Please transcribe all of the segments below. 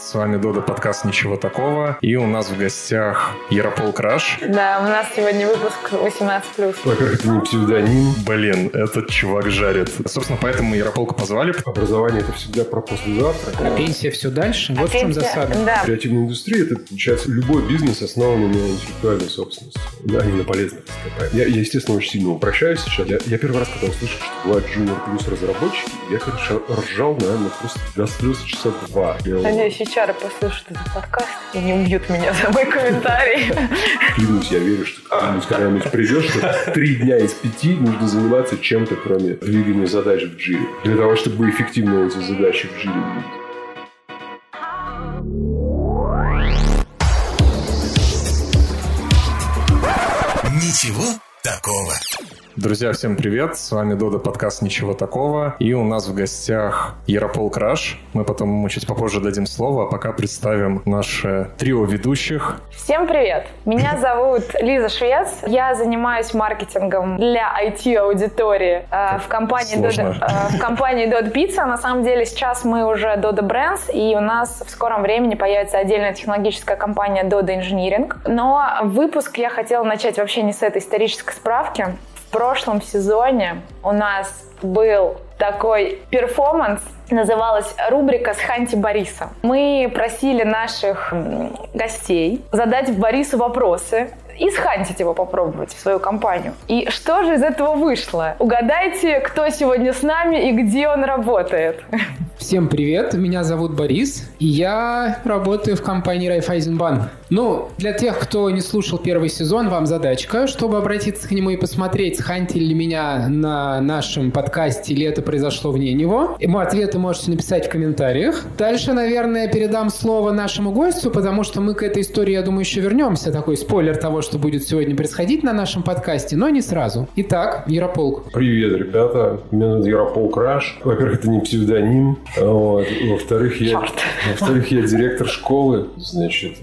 С вами Дода, подкаст «Ничего такого». И у нас в гостях Яропол Краш. Да, у нас сегодня выпуск 18+. Во-первых, это не псевдоним. Блин, этот чувак жарит. Собственно, поэтому Ярополка позвали. Образование — это всегда про послезавтра. А пенсия все дальше? Вот А в чем пенсия- засада. Да. Креативная индустрия — это, получается, любой бизнес, основанный на интеллектуальной собственности, да, не на полезных. Я, я, естественно, очень сильно упрощаю сейчас. Я, я первый раз, когда услышал, что бывают Junior плюс разработчики, я, конечно, ржал, наверное, просто до слез часа два. Я HR послушают этот подкаст и не убьют меня за мой комментарий. клянусь, я верю, что когда-нибудь, когда-нибудь придет, что три дня из пяти нужно заниматься чем-то, кроме двигания задач в джире. Для того, чтобы эффективно эти задачи в джире двигать. Ничего такого. Друзья, всем привет. С вами Дода, подкаст «Ничего такого». И у нас в гостях Яропол Краш. Мы потом ему чуть попозже дадим слово, а пока представим наше трио ведущих. Всем привет! Меня зовут Лиза Швец. Я занимаюсь маркетингом для IT-аудитории э, в компании Сложно. Dodo, э, в компании Dodo Pizza. На самом деле сейчас мы уже Dodo Brands, и у нас в скором времени появится отдельная технологическая компания Dodo Engineering. Но выпуск я хотела начать вообще не с этой исторической справки. В прошлом сезоне у нас был такой перформанс, называлась рубрика с Ханти Бориса. Мы просили наших гостей задать Борису вопросы и схантить его попробовать в свою компанию. И что же из этого вышло? Угадайте, кто сегодня с нами и где он работает. Всем привет, меня зовут Борис, и я работаю в компании Райфайзенбанк. Ну, для тех, кто не слушал первый сезон, вам задачка, чтобы обратиться к нему и посмотреть, схантили ли меня на нашем подкасте, или это произошло вне него. Ему ответы можете написать в комментариях. Дальше, наверное, передам слово нашему гостю, потому что мы к этой истории, я думаю, еще вернемся. Такой спойлер того, что будет сегодня происходить на нашем подкасте, но не сразу. Итак, Ярополк. Привет, ребята. Меня зовут Яропол Краш. Во-первых, это не псевдоним. Вот. Во-вторых, я, во-вторых, я директор школы, значит,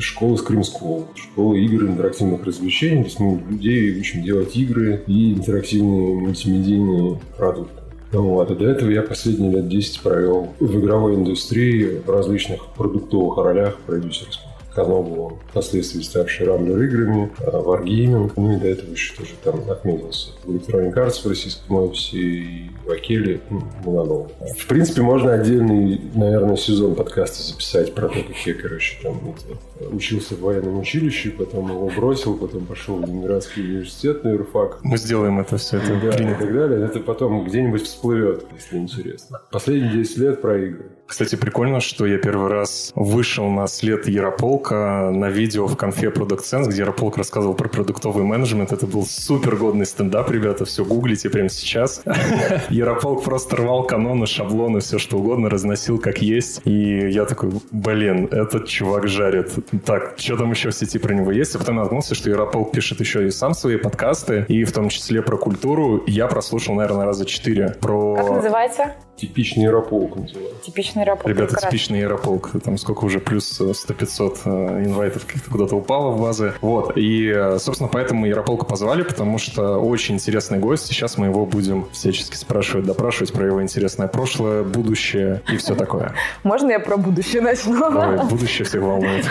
школы Scream School, школы игр и интерактивных развлечений. То есть мы людей учим делать игры и интерактивные мультимедийные продукты. Вот. И до этого я последние лет 10 провел в игровой индустрии в различных продуктовых ролях продюсерских. Канобу, впоследствии ставший Рамблер играми, э, Wargaming, ну и до этого еще тоже там отметился в Electronic Arts в российском офисе и в Акеле, ну, много. В принципе, можно отдельный, наверное, сезон подкаста записать про то, как я, короче, там это, учился в военном училище, потом его бросил, потом пошел в Ленинградский университет на юрфак, Мы сделаем это все, это да, и так далее. Это потом где-нибудь всплывет, если интересно. Последние 10 лет про игры. Кстати, прикольно, что я первый раз вышел на след Ярополка на видео в конфе Product Sense, где Ярополк рассказывал про продуктовый менеджмент. Это был супер годный стендап, ребята, все гуглите прямо сейчас. Ярополк просто рвал каноны, шаблоны, все что угодно, разносил как есть. И я такой, блин, этот чувак жарит. Так, что там еще в сети про него есть? А потом наткнулся, что Ярополк пишет еще и сам свои подкасты, и в том числе про культуру. Я прослушал, наверное, раза четыре. Про... Как называется? Типичный Ярополк называется. Типичный рабочий. Ребята, Прекрасно. типичный Ярополк. Там сколько уже, плюс 100-500 э, инвайтов каких-то куда-то упало в базы. Вот. И, э, собственно, поэтому Ярополка позвали, потому что очень интересный гость. Сейчас мы его будем всячески спрашивать, допрашивать про его интересное прошлое, будущее и все такое. Можно я про будущее начну? Ой, будущее всех волнует.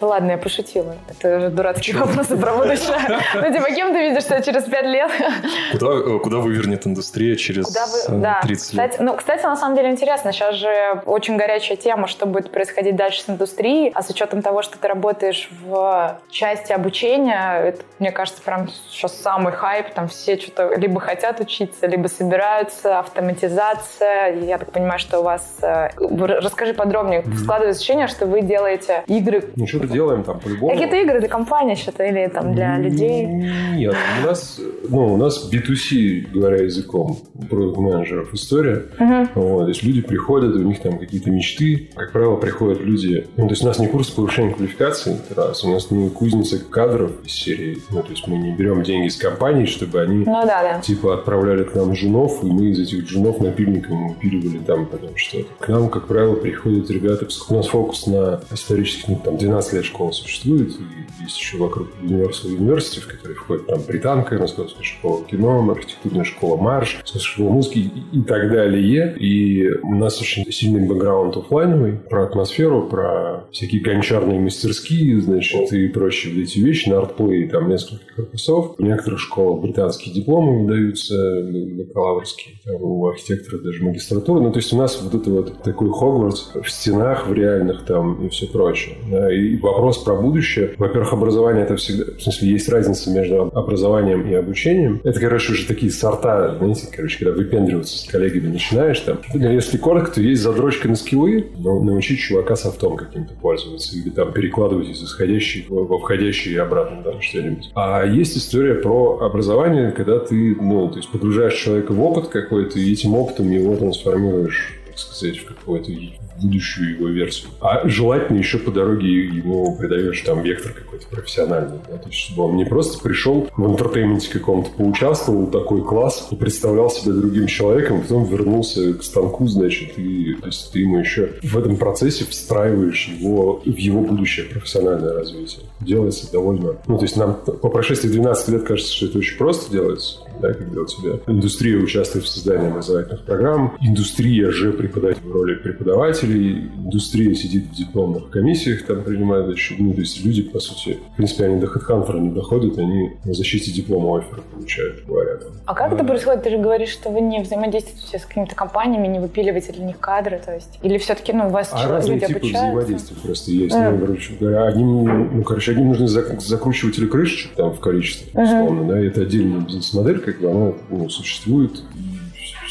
Ну Ладно, я пошутила. Это же дурацкие вопросы про будущее. Ну, типа, кем ты видишь себя через пять лет? Куда, э, куда вывернет индустрия через Куда вы... э, Да. 30 лет? Кстати, ну, кстати, на самом деле интересно. Сейчас же очень горячая тема, что будет происходить дальше с индустрией. А с учетом того, что ты работаешь в части обучения, это, мне кажется, прям сейчас самый хайп. Там все что-то либо хотят учиться, либо собираются. Автоматизация. Я так понимаю, что у вас... э, Расскажи подробнее. Складывается ощущение, что вы делаете игры Ну, что-то делаем там по-любому. Какие-то игры для компании что-то или там для людей? Нет, у нас, ну, у нас B2C, говоря языком продукт-менеджеров, история. Мгм. Вот, то есть люди приходят, у них там какие-то мечты. Как правило, приходят люди... Ну, то есть у нас не курс повышения квалификации, это раз. У нас не кузница кадров из серии. Ну, то есть мы не берем деньги с компаний, чтобы они Ну да, да. типа отправляли к нам женов, и мы из этих женов напильником упиливали там потом что-то. К нам, как правило, приходят ребята, поскольку у нас фокус на исторических, ну, там 12 лет школа существует, и есть еще вокруг Universal University, в который входит там британка, московская школа кино, архитектурная школа Марш, московская школа музыки и, и так далее. И у нас очень сильный бэкграунд офлайновый про атмосферу, про всякие гончарные мастерские, значит, и прочие вот эти вещи. На артплее там несколько корпусов. В некоторых школах британские дипломы выдаются, бакалаврские. Там у архитекторов даже магистратура. Ну, то есть у нас вот это вот такой Хогвартс в стенах, в реальных там и все прочее. Да, и вопрос про будущее. Во-первых, образование это всегда... В смысле, есть разница между образованием и обучением. Это, короче, уже такие сорта, знаете, короче, когда выпендриваться с коллегами начинаешь там. Если коротко, то есть задрочка на скиллы, но научить чувака софтом каким-то пользоваться или там перекладывать из исходящих во входящие и обратно там что-нибудь. А есть история про образование, когда ты, ну, то есть погружаешь человека в опыт какой-то, и этим опытом его трансформируешь так сказать, в какую-то будущую его версию. А желательно еще по дороге ему придаешь там вектор какой-то профессиональный. Да? То есть, чтобы он не просто пришел в entertainment е каком-то, поучаствовал, такой класс, и представлял себя другим человеком, потом вернулся к станку, значит, и то есть ты ему еще в этом процессе встраиваешь его в его будущее профессиональное развитие. Делается довольно... Ну, то есть нам по прошествии 12 лет кажется, что это очень просто делается, да, когда у тебя индустрия участвует в создании образовательных программ, индустрия же преподает в роли преподавателей, индустрия сидит в дипломных комиссиях, там принимает значит, ну, то есть люди, по сути, в принципе, они до HeadHunter не доходят, они на защите диплома оффера получают, говоря. Там. А как это происходит? Ты же говоришь, что вы не взаимодействуете с какими-то компаниями, не выпиливаете для них кадры, то есть... Или все-таки, ну, у вас А человек- разные люди типы обучаются? взаимодействия просто есть. Мгм. Ну, короче говоря, одним, ну, короче, одним нужны зак- закручиватели крышечек там в количестве, условно, да, и это отдельная бизнес-модель, как бы она ну, существует, и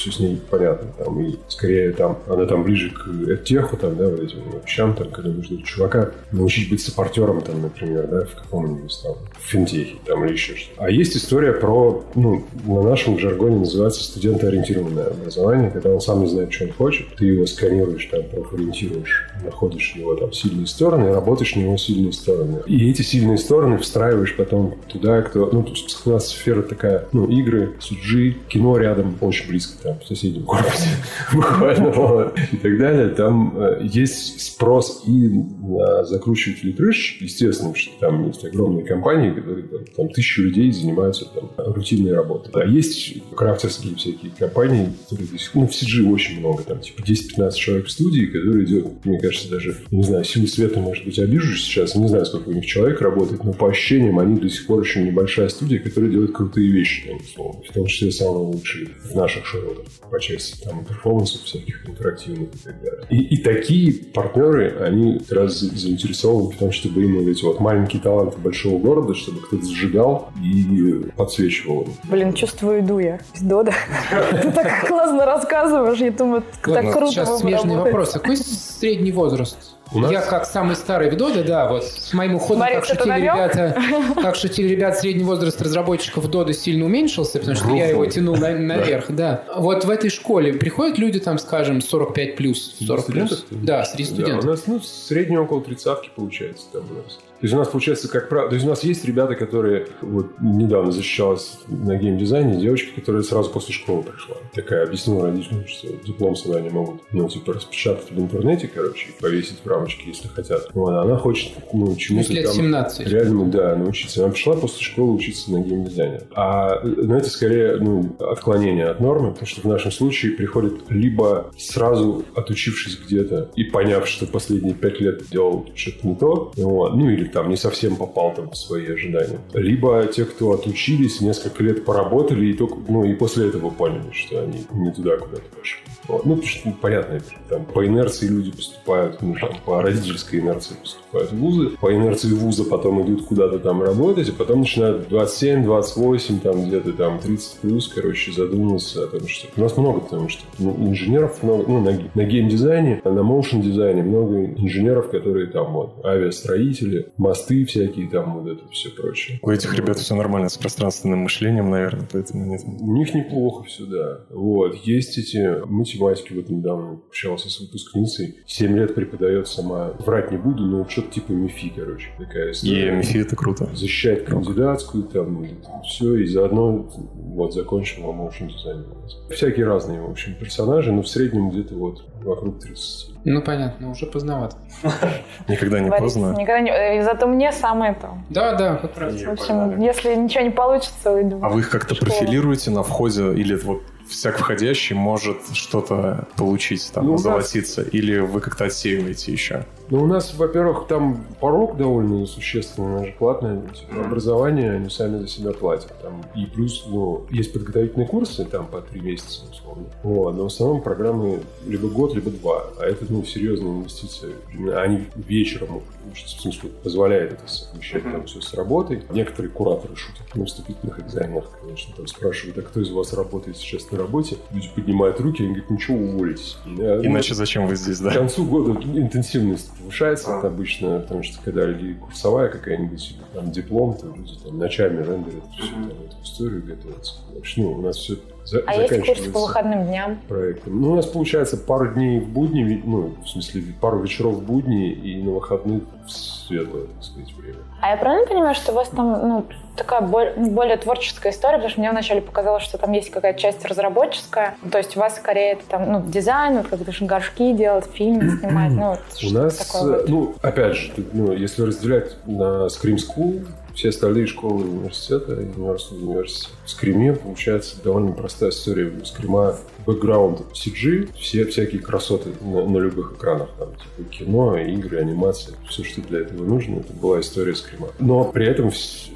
все с ней понятно. Там, и скорее там, она там ближе к теху, там, да, вот этим вещам, там, когда нужно чувака научить быть саппортером, там, например, да, в каком-нибудь там финтехе там, или еще что-то. А есть история про, ну, на нашем жаргоне называется студентоориентированное образование, когда он сам не знает, что он хочет, ты его сканируешь, там, профориентируешь, находишь его там сильные стороны и работаешь на его сильные стороны. И эти сильные стороны встраиваешь потом туда, кто... Ну, то есть у нас сфера такая, ну, игры, суджи, кино рядом, очень близко там, в соседнем корпусе, буквально, и так далее. Там э, есть спрос и на закручивателей крышечек, естественно, что там есть огромные компании, которые там, там тысячи людей занимаются там рутинной работой. А есть крафтерские всякие компании, которые ну, в CG очень много, там, типа 10-15 человек в студии, которые делают, мне кажется, даже, не знаю, силу света, может быть, обижусь сейчас, не знаю, сколько у них человек работает, но по ощущениям они до сих пор еще небольшая студия, которая делает крутые вещи, там, в том числе самые лучшие в наших широтах по части там перформансов всяких интерактивных и так далее. И, и такие партнеры, они как раз за- заинтересованы в том, чтобы им вот эти вот маленькие таланты большого города, чтобы кто-то сжигал и подсвечивал им. Блин, чувствую, иду я из Дода. Ты так классно рассказываешь, я думаю, так круто сейчас смежный вопрос. Какой средний возраст? У нас? Я как самый старый в Доде, да, вот с моим уходом, Борис, как шутили намек? ребята, как шутили ребята, средний возраст разработчиков Дода сильно уменьшился, потому что я его тянул на- наверх, да. Вот в этой школе приходят люди, там, скажем, 45 плюс, 40 плюс? Студентов? Да, среди Да, студентов. у нас, ну, среднее около тридцатки получается там у нас. То есть у нас получается, как правило, то есть у нас есть ребята, которые вот недавно защищалась на геймдизайне, девочка, которая сразу после школы пришла. Такая объяснила родителям, что диплом свой они могут, ну, типа, распечатать в интернете, короче, и повесить в рамочке, если хотят. Вот, а она хочет, ну, Ну, чему-то лет там 17. реально, да, научиться. Она пришла после школы учиться на геймдизайне. А, ну, это скорее, ну, отклонение от нормы, потому что в нашем случае приходит либо сразу отучившись где-то и поняв, что последние пять лет делал что-то не то, вот, ну, или там не совсем попал там в свои ожидания. Либо те, кто отучились, несколько лет поработали и только, ну, и после этого поняли, что они не туда куда-то пошли. Вот. Ну, потому что, понятно, там по инерции люди поступают, ну, там, по родительской инерции поступают в вузы, по инерции вуза потом идут куда-то там работать, а потом начинают 27, 28, там где-то там 30 плюс, короче, задумываться о том, что у нас много, потому что ну, инженеров много, ну, на, на геймдизайне, на моушен дизайне много инженеров, которые там вот авиастроители, мосты всякие, там вот это все прочее. У этих ребят все нормально с пространственным мышлением, наверное, поэтому нет. У них неплохо все, да. Вот. Есть эти математики, вот недавно общался с выпускницей. Семь лет преподает сама. Врать не буду, но что-то типа МИФИ, короче. Такая И история. МИФИ это круто. Защищает кандидатскую, там, все, и заодно вот закончил моушен дизайн. Всякие разные, в общем, персонажи, но в среднем где-то вот вокруг 30. Ну, понятно, уже поздновато. Никогда не Борис, поздно. никогда не... э, Зато мне самое то. Да, да, как раз. В общем, если ничего не получится, уйду. А вы их как-то профилируете на входе? Или вот всяк входящий может что-то получить, там, Ну, золотиться? Или вы как-то отсеиваете еще? Ну, у нас, во-первых, там порог довольно существенный, у нас же платное типа, образование, они сами за себя платят. Там, и плюс, ну, есть подготовительные курсы, там, по три месяца, условно. Вот, но в основном программы либо год, либо два. А это, ну, серьезные инвестиции. Они вечером в смысле, позволяет это совмещать там все с работой. Некоторые кураторы шутят на вступительных экзаменах, конечно, там спрашивают, а кто из вас работает сейчас на работе? Люди поднимают руки, они говорят, ничего, уволитесь. Ну, Иначе зачем вы здесь, к да? концу года интенсивность повышается это обычно, потому что когда или курсовая какая-нибудь, или там диплом, то люди там ночами рендерят всю там, эту историю готовятся. Вообще, ну, у нас все за- А есть заканчивается по выходным дням? проектом. Ну, у нас получается пару дней в будни, ну, в смысле, пару вечеров в будни и на выходных в светлое, так сказать, время. А я правильно понимаю, что у вас там ну, такая ну, более творческая история, потому что мне вначале показалось, что там есть какая-то часть разработческая, то есть у вас скорее это там ну, дизайн, вот как-то горшки делать, фильмы снимать, ну вот У нас, такое. вот. ну, опять же, ну, если разделять на Scream School, все остальные школы университета, Universal University, в скриме получается довольно простая история. У скрима бэкграунд CG, все всякие красоты на, на любых экранах, там, типа кино, игры, анимация, все, что для этого нужно, это была история скрима. Но при этом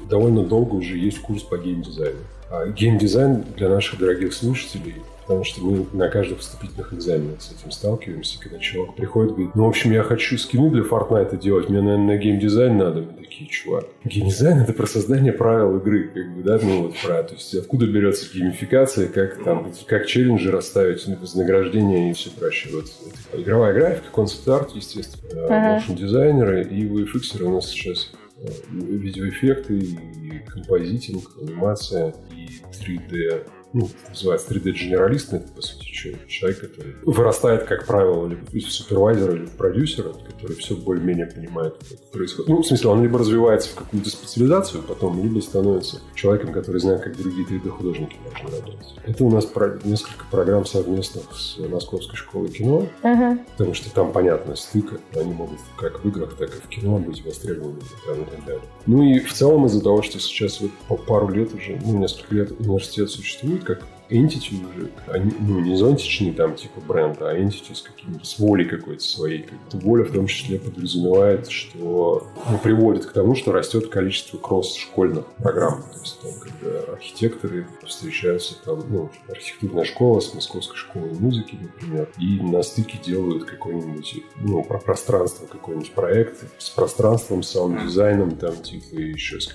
довольно долго уже есть курс по геймдизайну. А геймдизайн для наших дорогих слушателей Потому что мы на каждых вступительных экзаменах с этим сталкиваемся, когда человек приходит и говорит, ну, в общем, я хочу скину для Fortnite делать, мне, наверное, на геймдизайн надо. Мы такие, чувак, геймдизайн — это про создание правил игры, как бы, да, ну, вот про, то есть откуда берется геймификация, как там, как челленджи расставить, ну, вознаграждение и все прочее. Вот это игровая графика, концепт-арт, естественно, motion дизайнеры и VFX у нас сейчас э, видеоэффекты, и композитинг, анимация, и 3D ну, называется 3D-генералист, но это, по сути, человек, который вырастает, как правило, либо в супервайзера, либо продюсера, который все более-менее понимает, как происходит. Ну, в смысле, он либо развивается в какую-то специализацию потом, либо становится человеком, который знает, как другие 3D-художники должны работать. Это у нас про- несколько программ совместных с Московской школой кино, Мгм. потому что там, понятно, стык, они могут как в играх, так и в кино быть востребованы и так далее. Ну и в целом из-за того, что сейчас вот по пару лет уже, ну, несколько лет университет существует как entity уже, они, ну, не зонтичный там типа бренд, а entity с каким с волей какой-то своей. Эта воля в том числе подразумевает, что ну, приводит к тому, что растет количество кросс-школьных программ. То есть там, когда архитекторы встречаются там, ну, архитектурная школа с Московской школой музыки, например, и на стыке делают какой-нибудь, ну, про пространство какой-нибудь проект с пространством, саунд-дизайном, там, типа, и еще с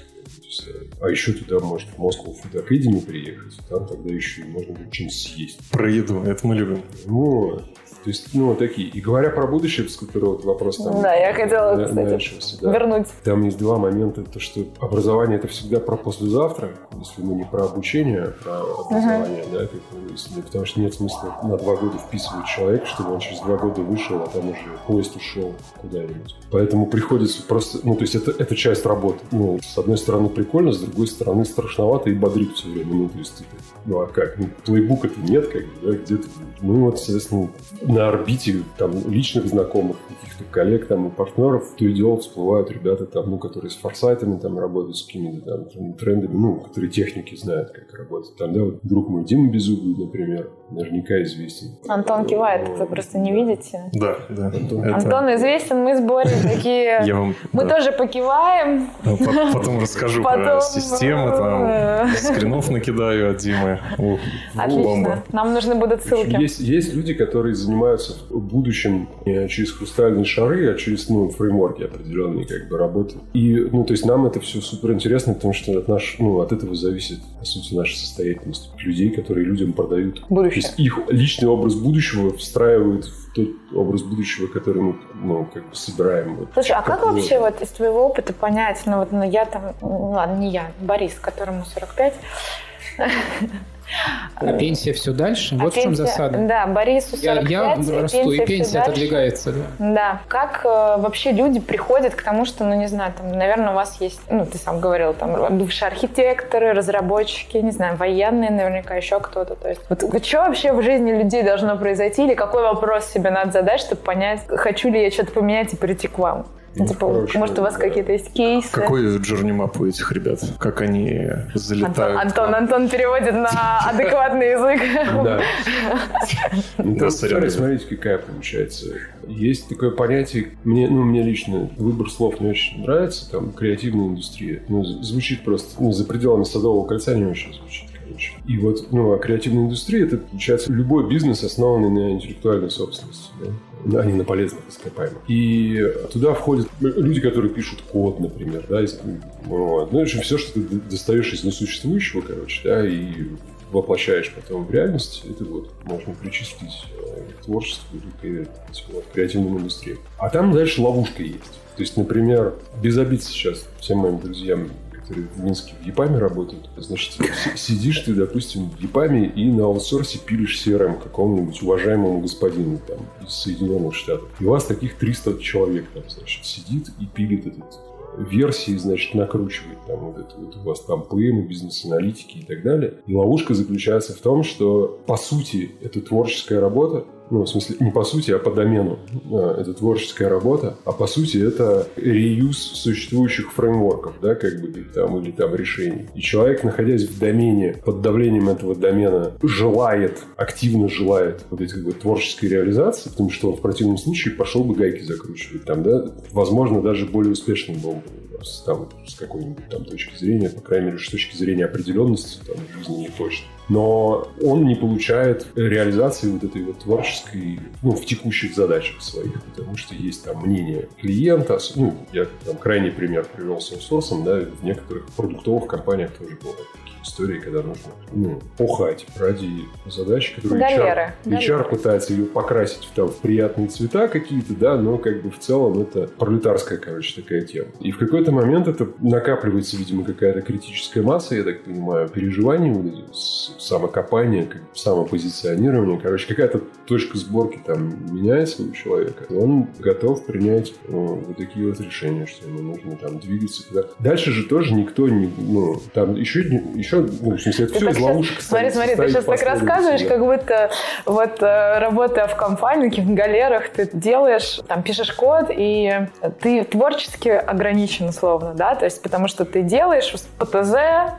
какой-нибудь истории. А еще туда может Moscow Food Academy приехать, там тогда еще и можно будет что-нибудь съесть. Про еду, это мы любим. Вот. То есть, ну, такие. И говоря про будущее, с которого вот вопрос там Да, я хотела, на- кстати, начался, да. Вернуть. Там есть два момента. То, что образование это всегда про послезавтра, если мы не про обучение, а про образование, да, как бы, если- потому что нет смысла на два года вписывать человека, чтобы он через два года вышел, а там уже поезд ушел куда-нибудь. Поэтому приходится просто, ну, то есть это, это часть работы. Ну, с одной стороны прикольно, с другой стороны страшновато и бодрит все время. Ну, то есть, ты, ну, а как? Ну, плейбука-то нет, как бы, да, где-то. Ну, вот, соответственно, на орбите там личных знакомых, каких-то коллег там и партнеров, то и дело всплывают ребята там, ну, которые с форсайтами там работают, с какими-то там трен- трендами, ну, которые техники знают, как работать. Там, да, вот друг мой Дима Беззубый, например, наверняка известен. Антон кивает, вы просто не видите. Да, да. Антон. Это- Антон известен, мы с Борей такие... Я вам Мы да, тоже покиваем. по- потом расскажу про Потом, системы, там, э, скринов накидаю от Димы. Бомба. Отлично. Нам нужны будут ссылки. Есть, есть люди, которые занимаются в будущем не через хрустальные шары, а через ну, фреймворки определенные как бы работы. И, ну, то есть нам это все супер интересно, потому что от, наш, ну, от этого зависит, по сути, наша состоятельность. Людей, которые людям продают. Будущее. Есть их личный образ будущего встраивают в тот образ будущего, который мы, ну, как бы собираем. Слушай, а как вот. вообще вот из твоего опыта понять, ну вот ну, я там, ну ладно, не я, Борис, которому 45, А пенсия все дальше? А вот в чем пенсия- засада. Да, Борису 45, Я, я и расту, и всё пенсия отодвигается. Да. Да. Как э, вообще люди приходят к тому, что, ну, не знаю, там, наверное, у вас есть, ну, ты сам говорил, там, бывшие архитекторы, разработчики, не знаю, военные наверняка, еще кто-то. То есть, вот что вообще в жизни людей должно произойти, или какой вопрос себе надо задать, чтобы понять, хочу ли я что-то поменять и прийти к вам? Ну, типа, может, у вас да. какие-то есть кейсы? Какой джернимап у этих ребят? Как они Антон, залетают? Антон, Антон переводит на адекватный язык. Да. Ну, Да, история, смотрите, какая получается. Есть такое понятие, мне, ну, мне лично выбор слов не очень нравится, там, креативная индустрия. Ну, звучит просто, ну, за пределами Садового кольца не очень звучит, короче. И вот, ну, а креативная индустрия, это, получается, любой бизнес, основанный на интеллектуальной собственности, да? А не на полезных ископаемых. И туда входят люди, которые пишут код, например, да, из- вот. ну, в общем, все, что ты достаешь из несуществующего, короче, да, и воплощаешь потом в реальность, это вот можно причислить э, к творчеству или к вот, креативным индустриям. А там дальше ловушка есть. То есть, например, без обид сейчас всем моим друзьям, которые в Минске в ЕПАМе работают, значит, си- сидишь ты, допустим, в ЕПАМе и на аутсорсе пилишь CRM какому-нибудь уважаемому господину там, из Соединенных Штатов. И у вас таких 300 человек там, значит, сидит и пилит этот э, версии, значит, накручивает там вот это вот у вас там ПМ, бизнес-аналитики и так далее. И ловушка заключается в том, что по сути это творческая работа, ну, в смысле, не по сути, а по домену. А, Это творческая работа, а по сути это реюз существующих фреймворков, да, как бы там, или там решений. И человек, находясь в домене, под давлением этого домена, желает, активно желает вот этой вот творческой реализации, потому что он в противном случае пошел бы гайки закручивать там, да, возможно, даже более успешным был бы с, там, с какой-нибудь там точки зрения, по крайней мере, с точки зрения определенности там, жизни не точно. Но он не получает реализации вот этой вот творческой, ну, в текущих задачах своих, потому что есть там мнение клиента, ну, я там крайний пример привел с аутсорсом, да, в некоторых продуктовых компаниях тоже бывают такие истории, когда нужно, ну, пухать ради задачи, которую HR, HR пытается ее покрасить в, там, в приятные цвета какие-то, да, но как бы в целом это пролетарская, короче, такая тема. И в какой-то момент это накапливается, видимо, какая-то критическая масса, я так понимаю, переживаний, вот эти, с- самокопания, как самопозиционирование. Короче, какая-то точка сборки там меняется у человека, он готов принять э, вот такие вот решения, что ему нужно там двигаться куда. Дальше же тоже никто не, ну, там еще, еще ну, в смысле, это Ты все из ловушек Смотри, смотри, ты сейчас так рассказываешь, последовательности, как будто вот э, работая в компании, в галерах, ты делаешь, там, пишешь код, и ты творчески ограничен, условно, да, то есть потому что ты делаешь по ТЗ,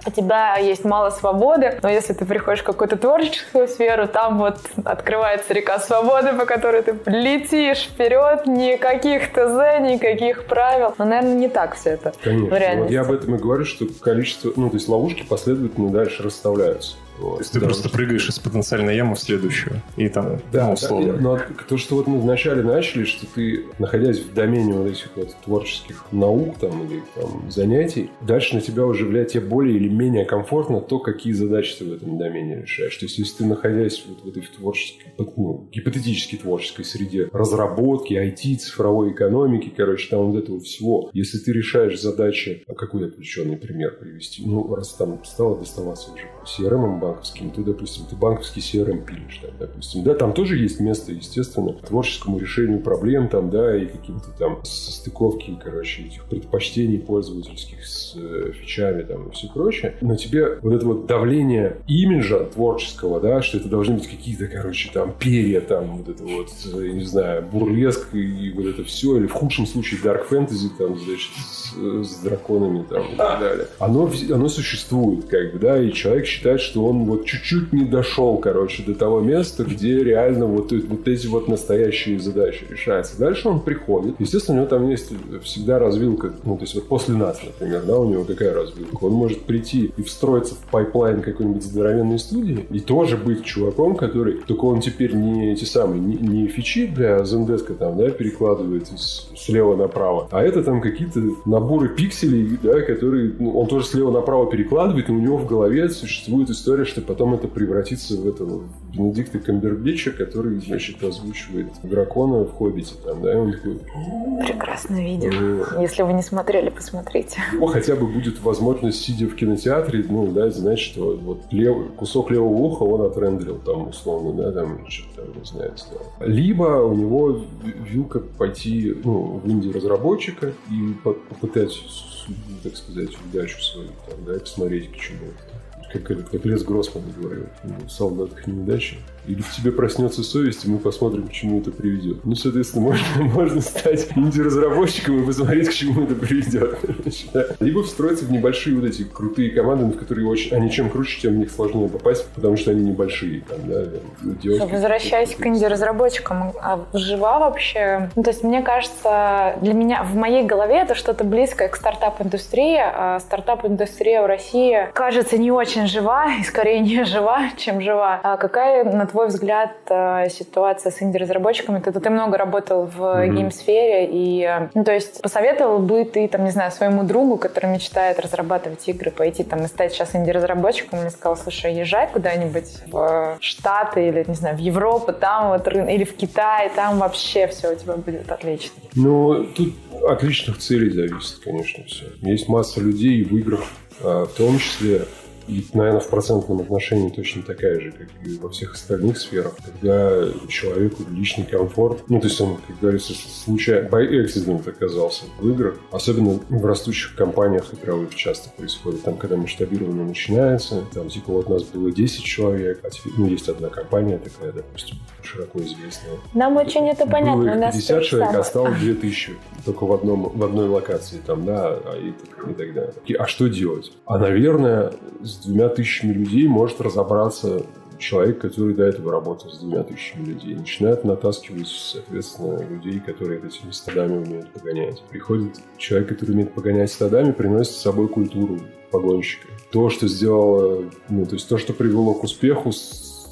у тебя есть мало свободы, но если ты приходишь в какую-то творческую сферу, там вот открывается река свободы, по которой ты летишь вперед, никаких ТЗ, никаких правил. Но, наверное, не так все это Конечно. в Вот реальности. я об этом и говорю, что количество, ну, то есть ловушки последовательно дальше расставляются. Вот. То есть ты Да. просто прыгаешь из потенциальной ямы в следующую. И там, Да, ну, условно. да, но то, что вот мы вначале начали, что ты, находясь в домене вот этих вот творческих наук там, или там, занятий, дальше на тебя уже влияет тебе более или менее комфортно то, какие задачи ты в этом домене решаешь. То есть, если ты, находясь вот в этой творческой, ну, гипотетически творческой среде разработки, IT, цифровой экономики, короче, там вот этого всего, если ты решаешь задачи, а какой отвлеченный пример привести? Ну, раз там стало доставаться уже CRM банковским, ты, допустим, ты банковский CRM пилишь, там, допустим, да, там тоже есть место, естественно, творческому решению проблем, там, да, и каким-то там состыковки, короче, этих предпочтений пользовательских с э, фичами, там, и все прочее, но тебе вот это вот давление имиджа творческого, да, что это должны быть какие-то, короче, там, перья, там, вот это вот, э, я не знаю, бурлеск и вот это все, или в худшем случае dark fantasy, там, значит, с, с драконами, там, и так далее. Оно, оно существует, как бы, да, и человек считает, что он вот чуть-чуть не дошел, короче, до того места, где реально вот, э- вот эти вот настоящие задачи решаются. Дальше он приходит. Естественно, у него там есть всегда развилка, ну, то есть вот после нас, например, да, у него какая развилка? Он может прийти и встроиться в pipeline какой-нибудь здоровенной студии и тоже быть чуваком, который, только он теперь не эти самые, не, не фичи для Zendesk там, да, перекладывает из- слева направо, а это там какие-то наборы пикселей, да, которые ну, он тоже слева направо перекладывает, и у него в голове существует история посмотришь, ты потом это превратится в этого Бенедикта Камбербеча, который, значит, озвучивает дракона в «Хоббите». Там, да, и он такой... Прекрасно видео. Ну, Если вы не смотрели, посмотрите. ну, хотя бы будет возможность, сидя в кинотеатре, ну, да, знать, что вот лев- кусок левого уха он отрендерил там, условно, да, там, что-то не знаю, сделал. Либо у него вилка пойти, ну, в Индию разработчика и по- попытать, так сказать, удачу свою, там, да, и посмотреть к чему как, как Лес Гроссман говорил, в солдатах неудачи. Или в тебе проснется совесть, и мы посмотрим, к чему это приведет. Ну, соответственно, можно, можно стать инди-разработчиком и посмотреть, к чему это приведет. Либо встроиться в небольшие вот эти крутые команды, в которые очень... Они чем круче, тем в них сложнее попасть, потому что они небольшие. Там, да, делать Возвращаясь к инди-разработчикам, а жива вообще? Ну, то есть, мне кажется, для меня, в моей голове это что-то близкое к стартап-индустрии. А стартап-индустрия в России кажется не очень жива, и скорее не жива, чем жива. А какая, на твой взгляд, э, ситуация с инди-разработчиками? Ты, ты много работал в Мгм. геймсфере, и, ну, то есть, посоветовал бы ты, там, не знаю, своему другу, который мечтает разрабатывать игры, пойти там и стать сейчас инди-разработчиком, или сказал, слушай, езжай куда-нибудь в Штаты или, не знаю, в Европу, там вот, или в Китай, там вообще все у тебя будет отлично. Ну, тут от личных целей зависит, конечно, все. Есть масса людей в играх, а, в том числе, и, наверное, в процентном отношении точно такая же, как и во всех остальных сферах, когда человеку личный комфорт, ну, то есть он, как говорится, случайно, by accident оказался в играх, особенно в растущих компаниях игровых часто происходит, там, когда масштабирование начинается, там, типа, вот нас было 10 человек, а теперь, ну, есть одна компания такая, допустим, широко известная, Нам очень это понятно. было у их нас 50 то же человек, самое. а стало 2000. Только в, одном, в одной локации там, да, а и, так- и так далее. И- А что делать? А, наверное, с двумя тысячами людей может разобраться человек, который до этого работал с двумя тысячами людей. Начинает натаскивать, соответственно, людей, которые этими стадами умеют погонять. Приходит человек, который умеет погонять стадами, приносит с собой культуру погонщика. То, что сделало, ну, то есть то, что привело к успеху,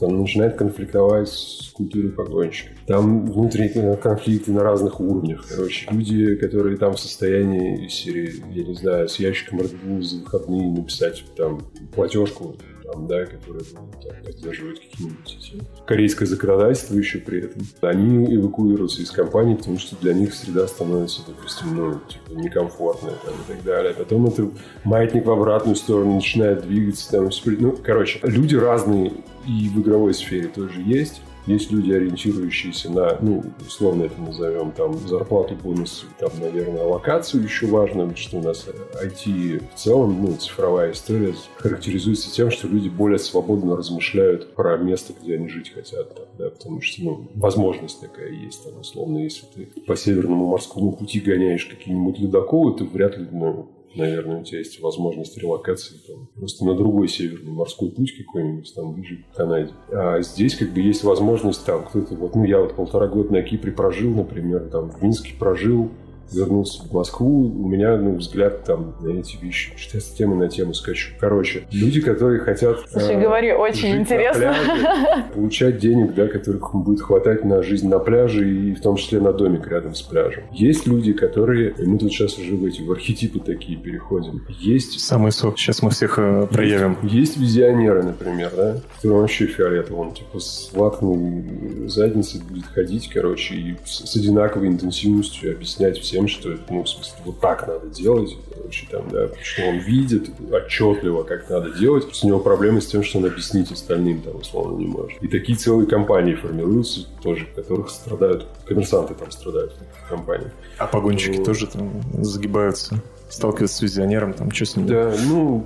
с- там, начинает конфликтовать с культурой погонщика. Там внутренние конфликты на разных уровнях. Короче, люди, которые там в состоянии из серии, я не знаю, с ящиком Red Bull за выходные написать там платежку, там, да, которая будет там, поддерживать какие-нибудь эти корейское законодательство еще при этом. Они эвакуируются из компании, потому что для них среда становится, допустим, ну, типа, некомфортная там, и так далее. Потом это маятник в обратную сторону начинает двигаться. Там, ну, короче, люди разные и в игровой сфере тоже есть. Есть люди, ориентирующиеся на, ну, условно это назовем, там, зарплату, бонусы, там, наверное, локацию еще важно, что у нас IT в целом, ну, цифровая история характеризуется тем, что люди более свободно размышляют про место, где они жить хотят, там, да, потому что, ну, возможность такая есть, там, условно, если ты по Северному морскому пути гоняешь какие-нибудь ледоколы, то вряд ли, ну, наверное, у тебя есть возможность релокации там, просто на другой северный морской путь какой-нибудь там ближе к Канаде. А здесь как бы есть возможность там кто-то, вот, ну, я вот полтора года на Кипре прожил, например, там в Минске прожил, вернулся в Москву, у меня, ну, взгляд там на эти вещи, что я с темы на тему скачу. Короче, люди, которые хотят... Слушай, э, говори, очень интересно. пляже, получать денег, да, которых будет хватать на жизнь на пляже и в том числе на домик рядом с пляжем. Есть люди, которые, и мы тут сейчас уже в эти в архетипы такие переходим. Есть Самый сок. Сейчас мы всех э, проявим. есть визионеры, например, да, которым вообще фиолетово. Он типа с ватной задницей будет ходить, короче, и с, с одинаковой интенсивностью объяснять всем, что это, ну, в смысле, вот так надо делать, короче, там, да, что он видит отчетливо, как надо делать. У него проблемы с тем, что он объяснить остальным, там, условно, не может. И такие целые компании формируются тоже, в которых страдают, коммерсанты там страдают в таких компаниях. А погонщики Ну. тоже там загибаются. Сталкиваются с визионером, там что с ним? Да, ну,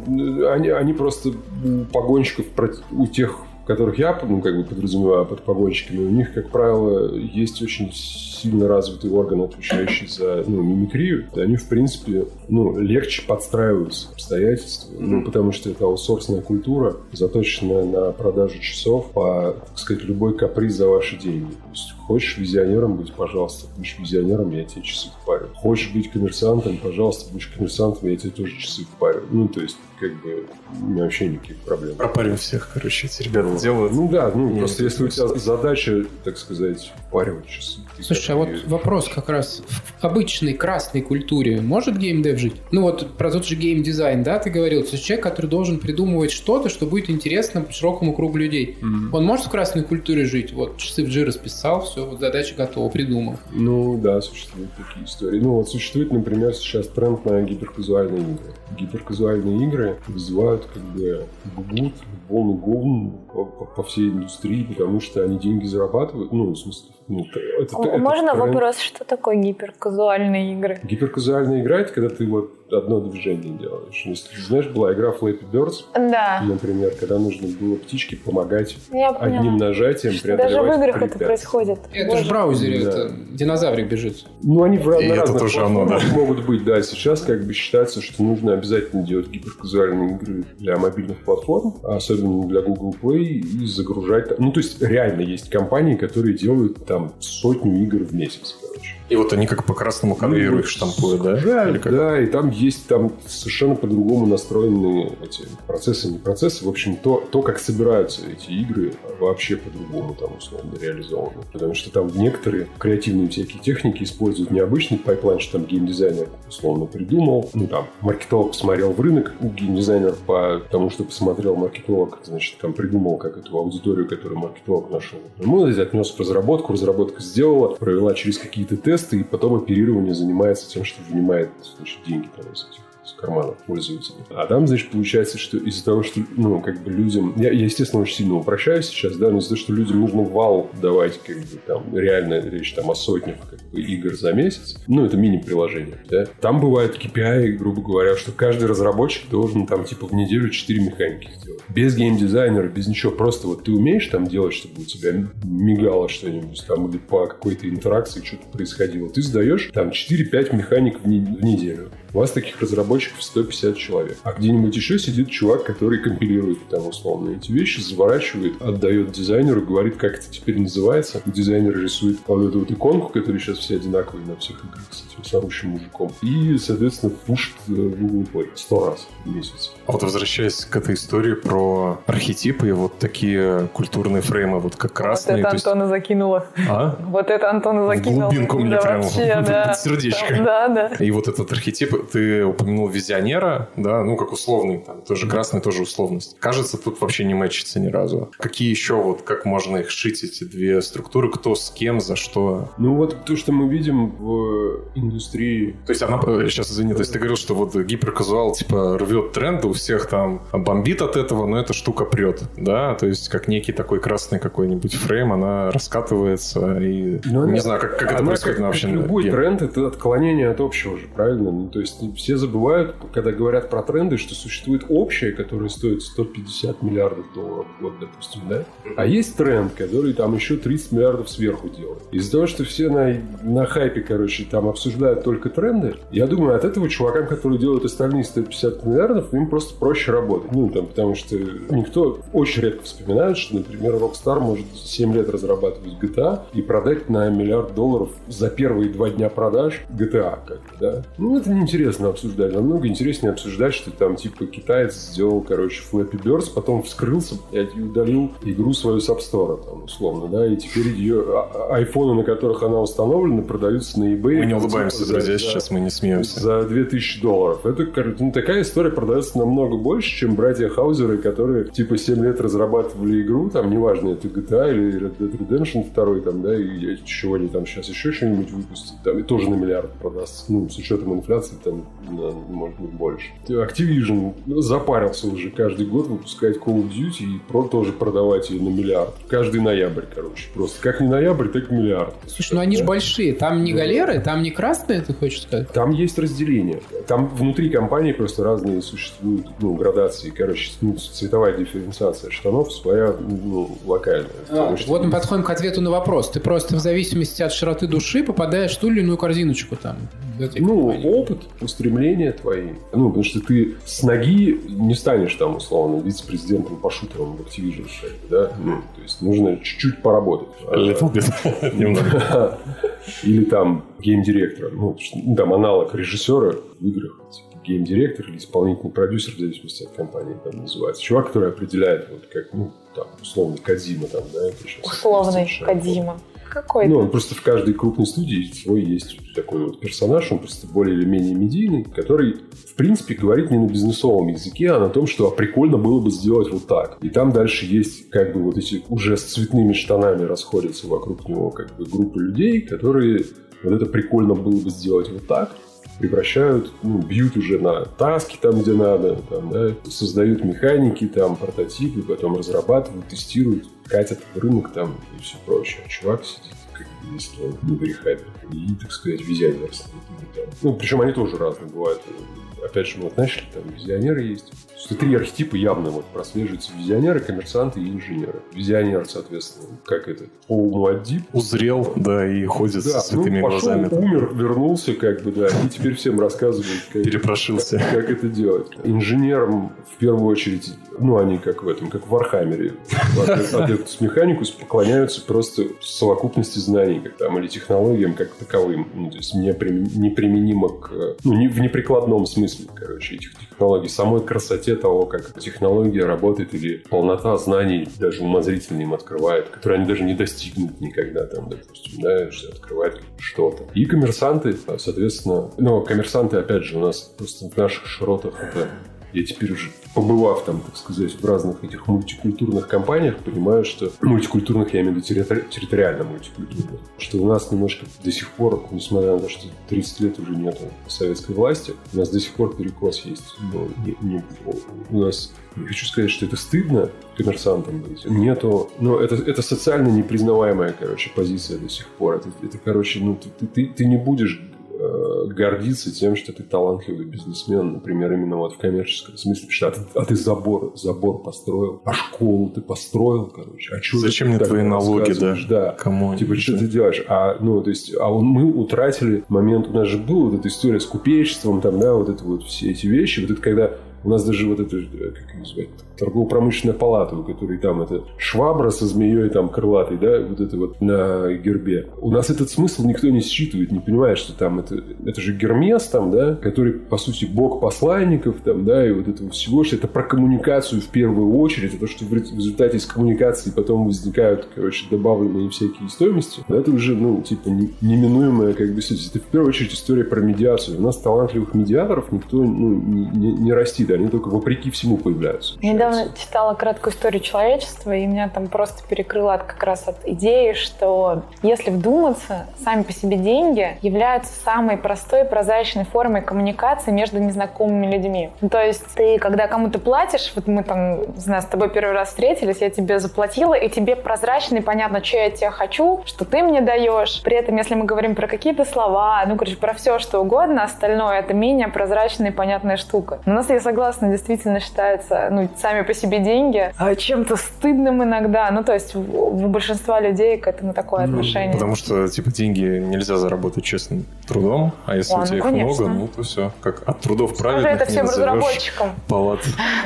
они, они просто у погонщиков, у тех, которых я, ну, как бы подразумеваю под погонщиками, у них, как правило, есть очень сильно развитый орган, отвечающий за ну, мимикрию. И Они, в принципе, ну, легче подстраиваются к обстоятельствам, ну, потому что это аутсорсная культура, заточенная на продажу часов по, так сказать, любой каприз за ваши деньги. То есть, хочешь визионером быть, пожалуйста, будешь визионером, я тебе часы впарю. Хочешь быть коммерсантом, пожалуйста, будешь коммерсантом, я тебе тоже часы впарю. Ну, то есть, как бы, вообще никаких проблем. Пропарим всех, короче, эти ребята делают. Ну да, ну Не, просто если у тебя задача, так сказать, впаривать часы. Слушай, а вот её- вопрос как раз. обычной красной культуре может геймдев жить? Ну вот про тот же геймдизайн, да, ты говорил, то есть человек, который должен придумывать что-то, что будет интересно широкому кругу людей. Мгм. Он может в красной культуре жить? Вот часы в G расписал, все, вот задача готова, придумал. Ну да, существуют такие истории. Ну вот существует, например, сейчас тренд на гиперказуальные игры. Гиперказуальные игры вызывают как бы бубут, волну говн по, по- всей индустрии, потому что они деньги зарабатывают. Ну, в смысле, ну, это, это Можно тренд. вопрос, что такое гиперказуальные игры? Гиперказуальная игра это когда ты вот одно движение делаешь. Если знаешь, была игра Flappy Birds, Да, например, когда нужно было птичке помогать я одним поняла. нажатием Даже в преодолевать играх это препятствия. происходит. Это Боже. же в браузере, Да. это динозаврик бежит. Ну, они в И на это разных тоже оно, платформах могут быть, да. Сейчас как бы считается, что нужно обязательно делать гиперказуальные игры для мобильных платформ, а особенно для Google Play, и загружать... там- Ну, то есть реально есть компании, которые делают там сотню игр в месяц, короче. И вот они как по красному конвейеру Ну, их штампуют, да? Или как? да, и там есть там совершенно по-другому настроенные эти процессы, не процессы. В общем, то, то, как собираются эти игры, вообще по-другому там условно реализованы. Потому что там некоторые креативные всякие техники используют необычный pipeline, что там геймдизайнер условно придумал. Ну, там, маркетолог посмотрел в рынок, геймдизайнер по тому, что посмотрел маркетолог, значит, там придумал как эту аудиторию, которую маркетолог нашел. Ну, отнес в разработку, разработка сделала, провела через какие-то тесты, и потом оперирование занимается тем, что вынимает значит, деньги там из этих из карманов пользователей. А там, значит, получается, что из-за того, что, ну, как бы людям... Я, я, естественно, очень сильно упрощаю сейчас, да, но из-за того, что людям нужно вал давать, как бы, там, реально речь там о сотнях, как бы, игр за месяц, ну, это мини-приложение, да. Там бывает KPI, грубо говоря, что каждый разработчик должен, там, типа, в неделю 4 механики сделать. Без геймдизайнера, без ничего, просто вот ты умеешь там делать, чтобы у тебя мигало что-нибудь там, или по какой-то интеракции что-то происходило. Ты сдаешь там 4-5 механик в, не- в неделю. У вас таких разработчиков 150 человек. А где-нибудь еще сидит чувак, который компилирует там условно эти вещи, заворачивает, отдает дизайнеру, говорит, как это теперь называется. Дизайнер рисует вот эту вот иконку, которая сейчас все одинаковые на всех играх с этим с орущим мужиком. И, соответственно, пушит э, в Google Play 100 раз в месяц. А вот возвращаясь к этой истории про архетипы и вот такие культурные фреймы, вот как Вот красные. это то есть- Антона закинула. А? Вот это Антона В закинула. глубинку мне Да, прям вообще, под да. сердечко. Да, да. И вот этот архетип, ты упомянул визионера, да, ну, как условный, там, тоже красный, тоже условность. Кажется, тут вообще не мэчится ни разу. Какие еще, вот, как можно их шить, эти две структуры, кто с кем, за что? Ну вот то, что мы видим в индустрии То есть она, сейчас извини, то есть ты говорил, что вот гиперказуал, типа, рвет тренды, у всех там бомбит от этого, но эта штука прет, да, то есть как некий такой красный какой-нибудь фрейм, она раскатывается и... Ну, не она- знаю, как, как это происходит как, вообще... любой на- тренд это отклонение от общего же, правильно? Ну, то есть все забывают, когда говорят про тренды, что существует общее, которое стоит 150 миллиардов долларов в год, допустим, да? А есть тренд, который там еще 30 миллиардов сверху делает. Из-за того, что все на, на хайпе, короче, там обсуждают только тренды, я думаю, от этого чувакам, которые делают остальные 150 миллиардов, им просто проще работать. Ну, там, потому что никто очень редко вспоминает, что, например, Rockstar может 7 лет разрабатывать GTA и продать на миллиард долларов за первые два дня продаж GTA, как бы, да? Ну, это неинтересно обсуждать. Намного интереснее обсуждать, что там, типа, китаец сделал, короче, Flappy Birds, потом вскрылся, и удалил игру свою с App Store, там, условно, да, и теперь ее а- а- айфоны, на которых она установлена, продаются на eBay. Мы не типа, улыбаемся, за- друзья, за- сейчас мы не смеемся. за 2000 долларов. Это, ну, такая история продается намного больше, чем братья Хаузеры, которые типа 7 лет разрабатывали игру, там, неважно, это GTA или Red Dead Redemption 2, там, да, и чего они там сейчас еще что-нибудь выпустят, там, и тоже на миллиард продастся. Ну, с учетом инфляции, там, может быть, больше. Activision запарился уже каждый год выпускать Call of Duty и про тоже продавать ее на миллиард. Каждый ноябрь, короче, просто. Как не ноябрь, так миллиард. Слушай, ну они же большие. Там не галеры, там не красные, ты хочешь сказать? Там есть разделение. Там внутри компании просто разные существуют ну, градации. Короче, ну, цветовая дифференциация штанов своя ну, локальная. Потому что Вот мы подходим к ответу на вопрос. Ты просто в зависимости от широты души попадаешь в ту или иную корзиночку там. Ну, опыт, устремления твои. Ну, потому что ты с ноги не станешь там, условно, вице-президентом по шутерам в Activision, да? Ну, то есть нужно чуть-чуть поработать. Little bit. Немного. Или там гейм-директора. Ну, ну, там аналог режиссера в играх. типа Гейм-директор или исполнительный продюсер, в зависимости от компании, там называется. Чувак, который определяет, вот как, ну, там, условно, Кадзима, там, да, это сейчас Условный. Кадима. Какой-то. Ну, просто в каждой крупной студии свой есть такой вот персонаж, он просто более или менее медийный, который, в принципе, говорит не на бизнесовом языке, а на том, что прикольно было бы сделать вот так. И там дальше есть как бы вот эти уже с цветными штанами расходятся вокруг него как бы группы людей, которые вот это прикольно было бы сделать вот так, превращают, ну, бьют уже на таски там, где надо, там, да, создают механики, там, прототипы, потом разрабатывают, тестируют, катят в рынок там и все прочее. А чувак сидит как бы, если он рехабе, и, так сказать, визионерствует. Ну, причем они тоже разные бывают. Опять же, мы вот начали, там визионеры есть, что три архетипа явно вот прослеживаются. Визионеры, коммерсанты и инженеры. Визионер, соответственно, как это, по. Узрел, да, и ходит Да, с святыми ну, пошел, глазами. умер, вернулся, как бы, да, и теперь всем рассказывает, как, Перепрошился. как, как это делать. Инженерам, в первую очередь, ну, они как в этом, как в Вархаммере, Адептус Механикус поклоняются просто совокупности знаний, как там, или технологиям как таковым. Ну, то есть неприм- неприменимо к, ну, не, в неприкладном смысле, короче, этих технологий. Самой красоте того, как технология работает, или полнота знаний даже умозрительно им открывает, которые они даже не достигнут никогда, там, допустим, да, что открывает что-то. И коммерсанты, соответственно, ну, коммерсанты, опять же, у нас просто в наших широтах это я теперь уже, побывав там, так сказать, в разных этих мультикультурных компаниях, понимаю, что мультикультурных, я имею в виду территори- территориально мультикультурных, что у нас немножко до сих пор, несмотря на то, что 30 лет уже нету советской власти, у нас до сих пор перекос есть. Ну, не- не- у нас не хочу сказать, что это стыдно коммерсантам быть. Нету, но это, это социально непризнаваемая, короче, позиция до сих пор. Это, это короче, ну, ты, ты- ты, не будешь гордиться тем, что ты талантливый бизнесмен, например, именно вот в коммерческом смысле, что а ты, а ты забор, забор построил, а школу ты построил, короче. А чё Зачем мне твои налоги, да? Да. Кому? Типа, что ты делаешь? А, ну, то есть, а он- мы утратили момент, у нас же была вот эта история с купечеством, там, да, вот это вот все эти вещи. Вот это когда у нас даже вот это, э, как ее называют, торгово-промышленная палата, у которой там это швабра со змеей там крылатой, да, вот это вот на гербе. У нас этот смысл никто не считывает, не понимает, что там это, это же Гермес там, да, который, по сути, бог посланников там, да, и вот этого всего, что это про коммуникацию в первую очередь, это то, что в рез- в результате из коммуникации потом возникают, короче, добавленные всякие стоимости, это уже, ну, типа, не- неминуемая, как бы, суть. Это в первую очередь история про медиацию. У нас талантливых медиаторов никто, ну, не, не- не они только вопреки всему появляются. Недавно читала краткую историю человечества, и меня там просто перекрыло от, как раз от идеи, что если вдуматься, сами по себе деньги являются самой простой прозрачной формой коммуникации между незнакомыми людьми. Ну, то есть ты, когда кому-то платишь, вот мы там, не знаю, с тобой первый раз встретились, я тебе заплатила, и тебе прозрачно и понятно, что я от тебя хочу, что ты мне даешь. При этом, если мы говорим про какие-то слова, ну, короче, про все, что угодно, остальное это менее прозрачная и понятная штука. Но у нас, я согласна, действительно считается, ну, сами по себе деньги а, чем-то стыдным иногда. Ну, то есть у, большинства людей к этому такое Ну, отношение. Потому что, типа, деньги нельзя заработать честным трудом, а если А, у ну, тебя их конечно. много, ну, то все. Как от трудов Скажи праведных это всем разработчикам. палат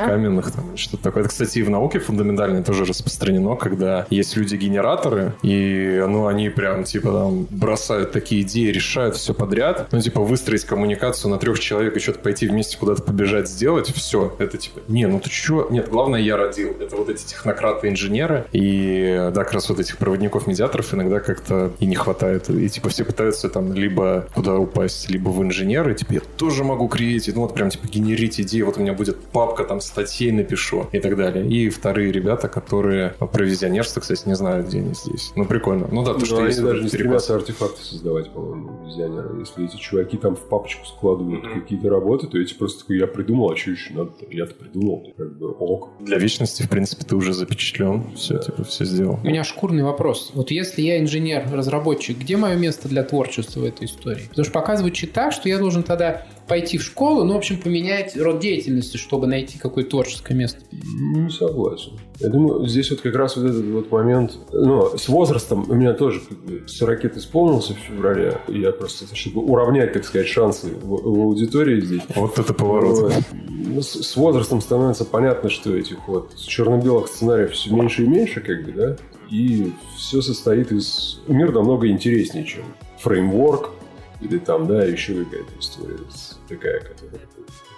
каменных там что-то такое. Это, кстати, и в науке фундаментально тоже распространено, когда есть люди-генераторы, и, ну, они прям, типа, там, бросают такие идеи, решают все подряд. Ну, типа, выстроить коммуникацию на трех человек и что-то пойти вместе куда-то побежать сделать, все. Это, типа, не, ну ты что? Нет, главное, я родил. Это вот эти технократы-инженеры. И, да, как раз вот этих проводников-медиаторов иногда как-то и не хватает. И, типа, все пытаются там либо куда упасть, либо в инженеры. Типа, я тоже могу креатить. Ну, вот прям, типа, генерить идеи. Вот у меня будет папка, там, статей напишу и так далее. И вторые ребята, которые про визионерство, кстати, не знаю, где они здесь. Ну, прикольно. Ну да, то, Ну, что они есть даже не стремятся артефакты создавать, по-моему, визионеры. Если эти чуваки там в папочку складывают какие-то работы, то эти просто такой, я придумал, а что еще надо? Я-то придумал. Как бы, ок. Для вечности, в принципе, ты уже запечатлен. Все, типа, все сделал. У меня шкурный вопрос. Вот если я инженер-разработчик, где мое место для творчества в этой истории? Потому что пока звучит так, что я должен тогда пойти в школу, ну, в общем, поменять род деятельности, чтобы найти какое-то творческое место. Не согласен. Я думаю, здесь вот как раз вот этот вот момент, ну, с возрастом, у меня тоже как бы 40 лет исполнился в феврале, и я просто, чтобы уравнять, так сказать, шансы в, в аудитории здесь, Вот это поворот. Вот. Ну, с, с возрастом становится понятно, что этих вот черно-белых сценариев все меньше и меньше, как бы, да, и все состоит из... Мир намного интереснее, чем фреймворк, или там, да, еще какая-то история с- такая, которая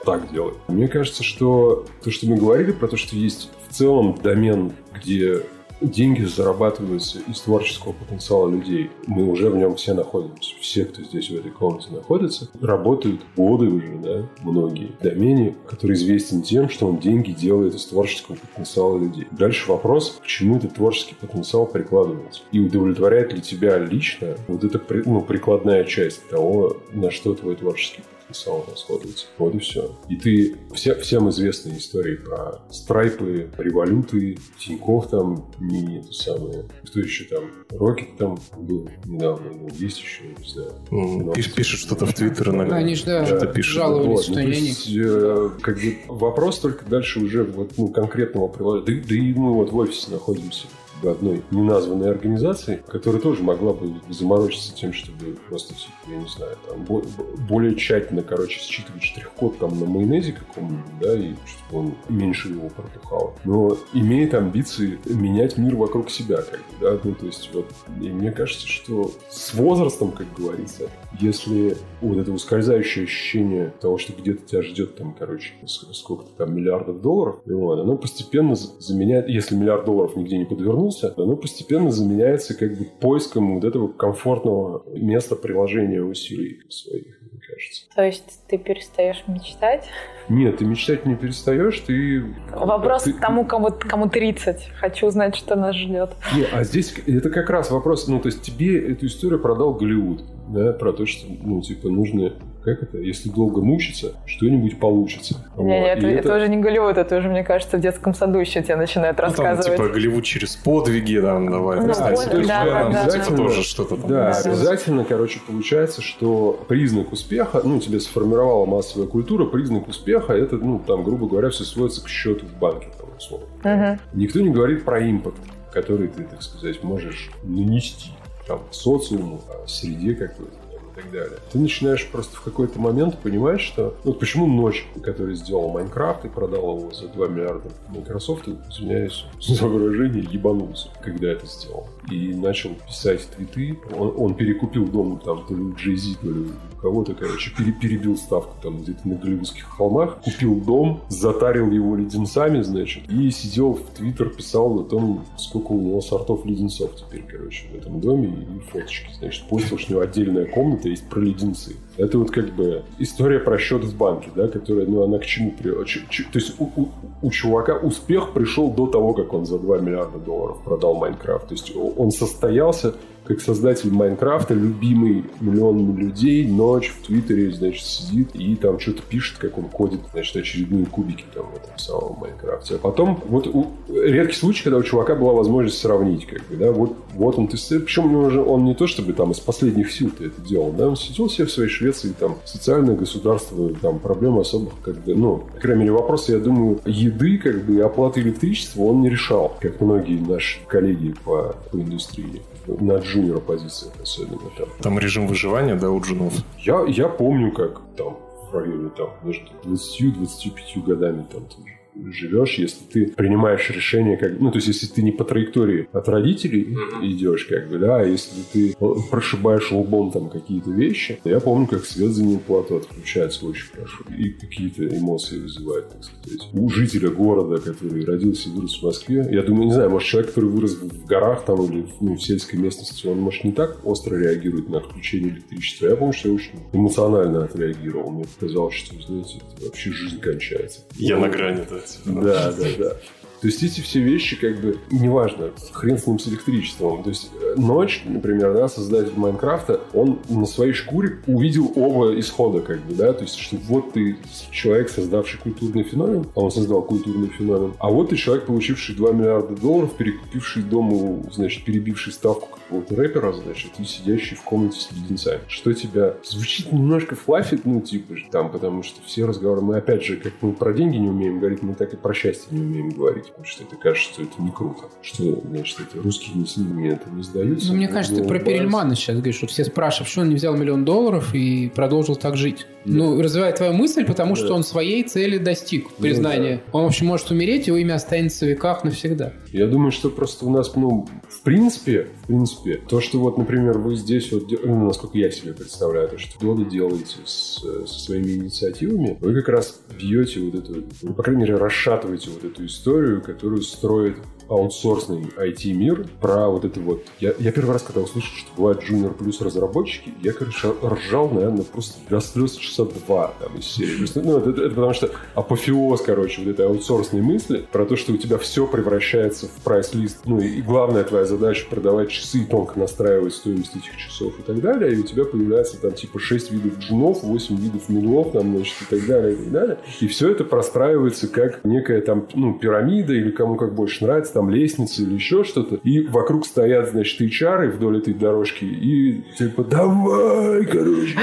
так делает. Мне кажется, что то, что мы говорили про то, что есть в целом домен, где деньги зарабатываются из творческого потенциала людей. Мы уже в нем все находимся. Все, кто здесь в этой комнате находится, работают годы уже, да, многие, домене, который известен тем, что он деньги делает из творческого потенциала людей. Дальше вопрос, к чему этот творческий потенциал прикладывается. И удовлетворяет ли тебя лично вот эта ну, прикладная часть того, на что твой творческий потенциал расходуется. Вот и все. И ты все, всем известные истории про страйпы, революты, Тиньков там, не это самое. Кто еще там? Рокет там был недавно, ну, есть еще, не знаю. Пиш, пишет что-то в Твиттер иногда. Они же, да, что-то пишут. жаловались, вот, что ну, есть, э, как бы вопрос только дальше уже вот, ну, конкретного приложения. Да, да и мы вот в офисе находимся в одной неназванной организации, которая тоже могла бы заморочиться тем, чтобы просто, типа, я не знаю, там, бо- более тщательно, короче, считывать штрих-код там на майонезе каком-нибудь, да, и чтобы он меньше его протухал. Но имеет амбиции менять мир вокруг себя, как бы, да, ну, то есть вот, и мне кажется, что с возрастом, как говорится, если вот это ускользающее ощущение того, что где-то тебя ждет там, короче, сколько-то там миллиардов долларов, вот, оно постепенно заменяет, если миллиард долларов нигде не подвернулся, оно постепенно заменяется как бы поиском вот этого комфортного места приложения усилий своих, кажется. То есть ты перестаешь мечтать? Нет, ты мечтать не перестаешь, ты... Вопрос ты... к тому, кому, кому 30. Хочу узнать, что нас ждет. Не, а здесь это как раз вопрос, ну, то есть тебе эту историю продал Голливуд, да, про то, что, ну, типа, нужно как это, если долго мучиться, что-нибудь получится. Не, вот. это, это... это уже не Голливуд, это уже, мне кажется, в детском саду еще тебе начинают ну, рассказывать. Там, типа Голливуд через подвиги, там, давай, ну, стать вот, да, да, да, типа, тоже что-то там. Да, обязательно, короче, получается, что признак успеха, ну, тебе сформировала массовая культура, признак успеха, это, ну, там, грубо говоря, все сводится к счету в банке, там, условно. Угу. Никто не говорит про импакт, который ты, так сказать, можешь нанести там, социуму, среде какой-то так далее. Ты начинаешь просто в какой-то момент понимать, что... Вот почему ночь, который сделал Майнкрафт и продал его за 2 миллиарда Microsoft, извиняюсь за выражение, ебанулся, когда это сделал. И начал писать твиты. Он, он перекупил дом там то ли у Jay-Z, то ли у кого-то, короче, пере, перебил ставку там где-то на Голливудских холмах, купил дом, затарил его леденцами, значит, и сидел в Твиттер, писал на том, сколько у него сортов леденцов теперь, короче, в этом доме, и фоточки, значит, постил, что у него отдельная комната есть про леденцы. Это вот как бы история про счет в банке, да, которая, ну, она к чему привела? То есть у, у, у чувака успех пришел до того, как он за 2 миллиарда долларов продал Майнкрафт. То есть он состоялся как создатель Майнкрафта, любимый миллионами людей, ночь в Твиттере, значит, сидит и там что-то пишет, как он кодит, значит, очередные кубики там в этом самом Майнкрафте. А потом, вот у, редкий случай, когда у чувака была возможность сравнить, как бы, да, вот, вот он тестирует, причем него уже, он не то чтобы там из последних сил ты это делал, да, он сидел себе в своей Швеции, там, социальное государство, там, проблем особых, как бы, ну, по крайней мере, вопросы, я думаю, еды, как бы, и оплаты электричества он не решал, как многие наши коллеги по, по индустрии на джуниор позициях особенно там. Там режим выживания, да, у джунов? Я, я помню, как там в районе там между 20-25 годами там тоже живешь, если ты принимаешь решение, как, ну, то есть, если ты не по траектории от родителей mm-hmm. идешь, как бы, да, а если ты прошибаешь лбом там какие-то вещи, я помню, как свет за ним плату отключается очень хорошо, и какие-то эмоции вызывает, так сказать. У жителя города, который родился и вырос в Москве, я думаю, не знаю, может, человек, который вырос в горах там или ну, в сельской местности, он, может, не так остро реагирует на отключение электричества. Я помню, что я очень эмоционально отреагировал. Мне показалось, что, знаете, вообще жизнь кончается. Я ну, на грани, да. Да, да, да. То есть эти все вещи, как бы, неважно, хрен с ним с электричеством. То есть э, ночь, например, да, создатель Майнкрафта, он на своей шкуре увидел оба исхода, как бы, да, то есть, что вот ты человек, создавший культурный феномен, а он создал культурный феномен, а вот ты человек, получивший 2 миллиарда долларов, перекупивший дому, значит, перебивший ставку какого-то рэпера, значит, и сидящий в комнате с леденцами. Что тебя звучит немножко флафит, ну, типа, там, потому что все разговоры, мы опять же, как мы про деньги не умеем говорить, мы так и про счастье не умеем говорить потому что это кажется, что это не круто. Что, значит, это русские не, мне это не сдаются. Ну, мне кажется, ты про Перельмана сейчас говоришь. Вот все спрашивают, что он не взял миллион долларов и продолжил так жить. Нет. Ну, развивает твою мысль, потому да. что он своей цели достиг, признания. Ну, да. Он, в общем, может умереть, его имя останется в веках навсегда. Я думаю, что просто у нас, ну, в принципе, в принципе, то, что вот, например, вы здесь, вот, ну, насколько я себе представляю, то, что Дода делаете с, со своими инициативами, вы как раз бьете вот эту, ну, по крайней мере, расшатываете вот эту историю, которую строит аутсорсный IT-мир, про вот это вот... Я, я первый раз, когда услышал, что бывают Junior плюс разработчики, я, короче, ржал, наверное, просто до слез часа два там из серии. Ну, это, это потому что апофеоз, короче, вот этой аутсорсной мысли про то, что у тебя все превращается в прайс-лист. Ну, и главная твоя задача продавать часы, тонко настраивать стоимость этих часов и так далее, и у тебя появляется там типа 6 видов джунов, 8 видов медлов, там, значит, и так далее, и так далее. И все это простраивается как некая там, ну, пирамида или кому как больше нравится, там лестница или еще что-то. И вокруг стоят, значит, HR вдоль этой дорожки и типа давай, короче,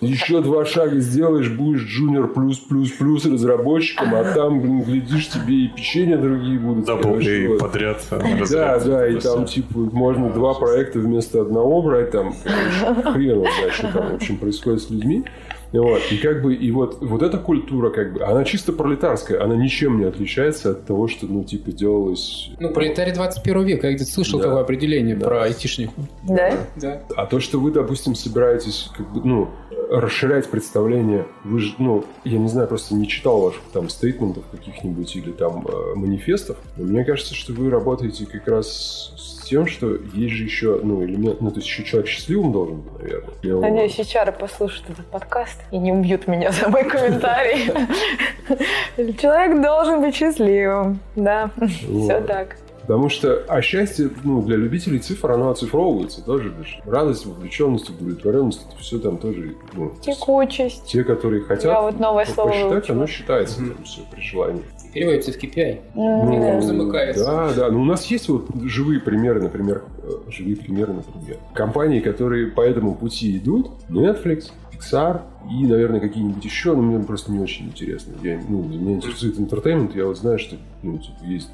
еще два шага сделаешь, будешь джуниор плюс плюс плюс разработчиком, а там, блин, глядишь, тебе и печенье другие будут. Да, короче, и вот. подряд. Да, да, и там, типа, можно два проекта вместо одного брать, там, короче, хрен знает, что там, в общем, происходит с людьми. Вот. И как бы, и вот, вот эта культура, как бы, она чисто пролетарская, она ничем не отличается от того, что, ну, типа, делалось... Ну, пролетарий 21 века, я где-то слышал Да. такое определение Да. про айтишников. Да? Да. А то, что вы, допустим, собираетесь, как бы, ну, расширять представление, вы же, ну, я не знаю, просто не читал ваших там стейтментов каких-нибудь или там э, манифестов, но мне кажется, что вы работаете как раз с тем, что есть же еще, ну, элемент, ну, то есть еще человек счастливым должен быть, наверное. Ну, Надеюсь, HR послушают этот подкаст и не убьют меня за мой комментарий. Человек должен быть счастливым. Да, все так. Потому что, а счастье, ну, для любителей цифр, оно оцифровывается тоже. даже. Радость, вовлеченность, удовлетворенность, это все там тоже, ну, Текучесть. те, которые хотят Я вот новое слово посчитать, выучила. оно считается там все при желании. Переводится в KPI. Ну, замыкается. Да, да. Ну, у нас есть вот живые примеры, например, э, живые примеры, например. Компании, которые по этому пути идут, Netflix, Pixar и, наверное, какие-нибудь еще, но мне просто не очень интересно. Я, ну, меня интересует интертеймент, я вот знаю, что ну, типа, есть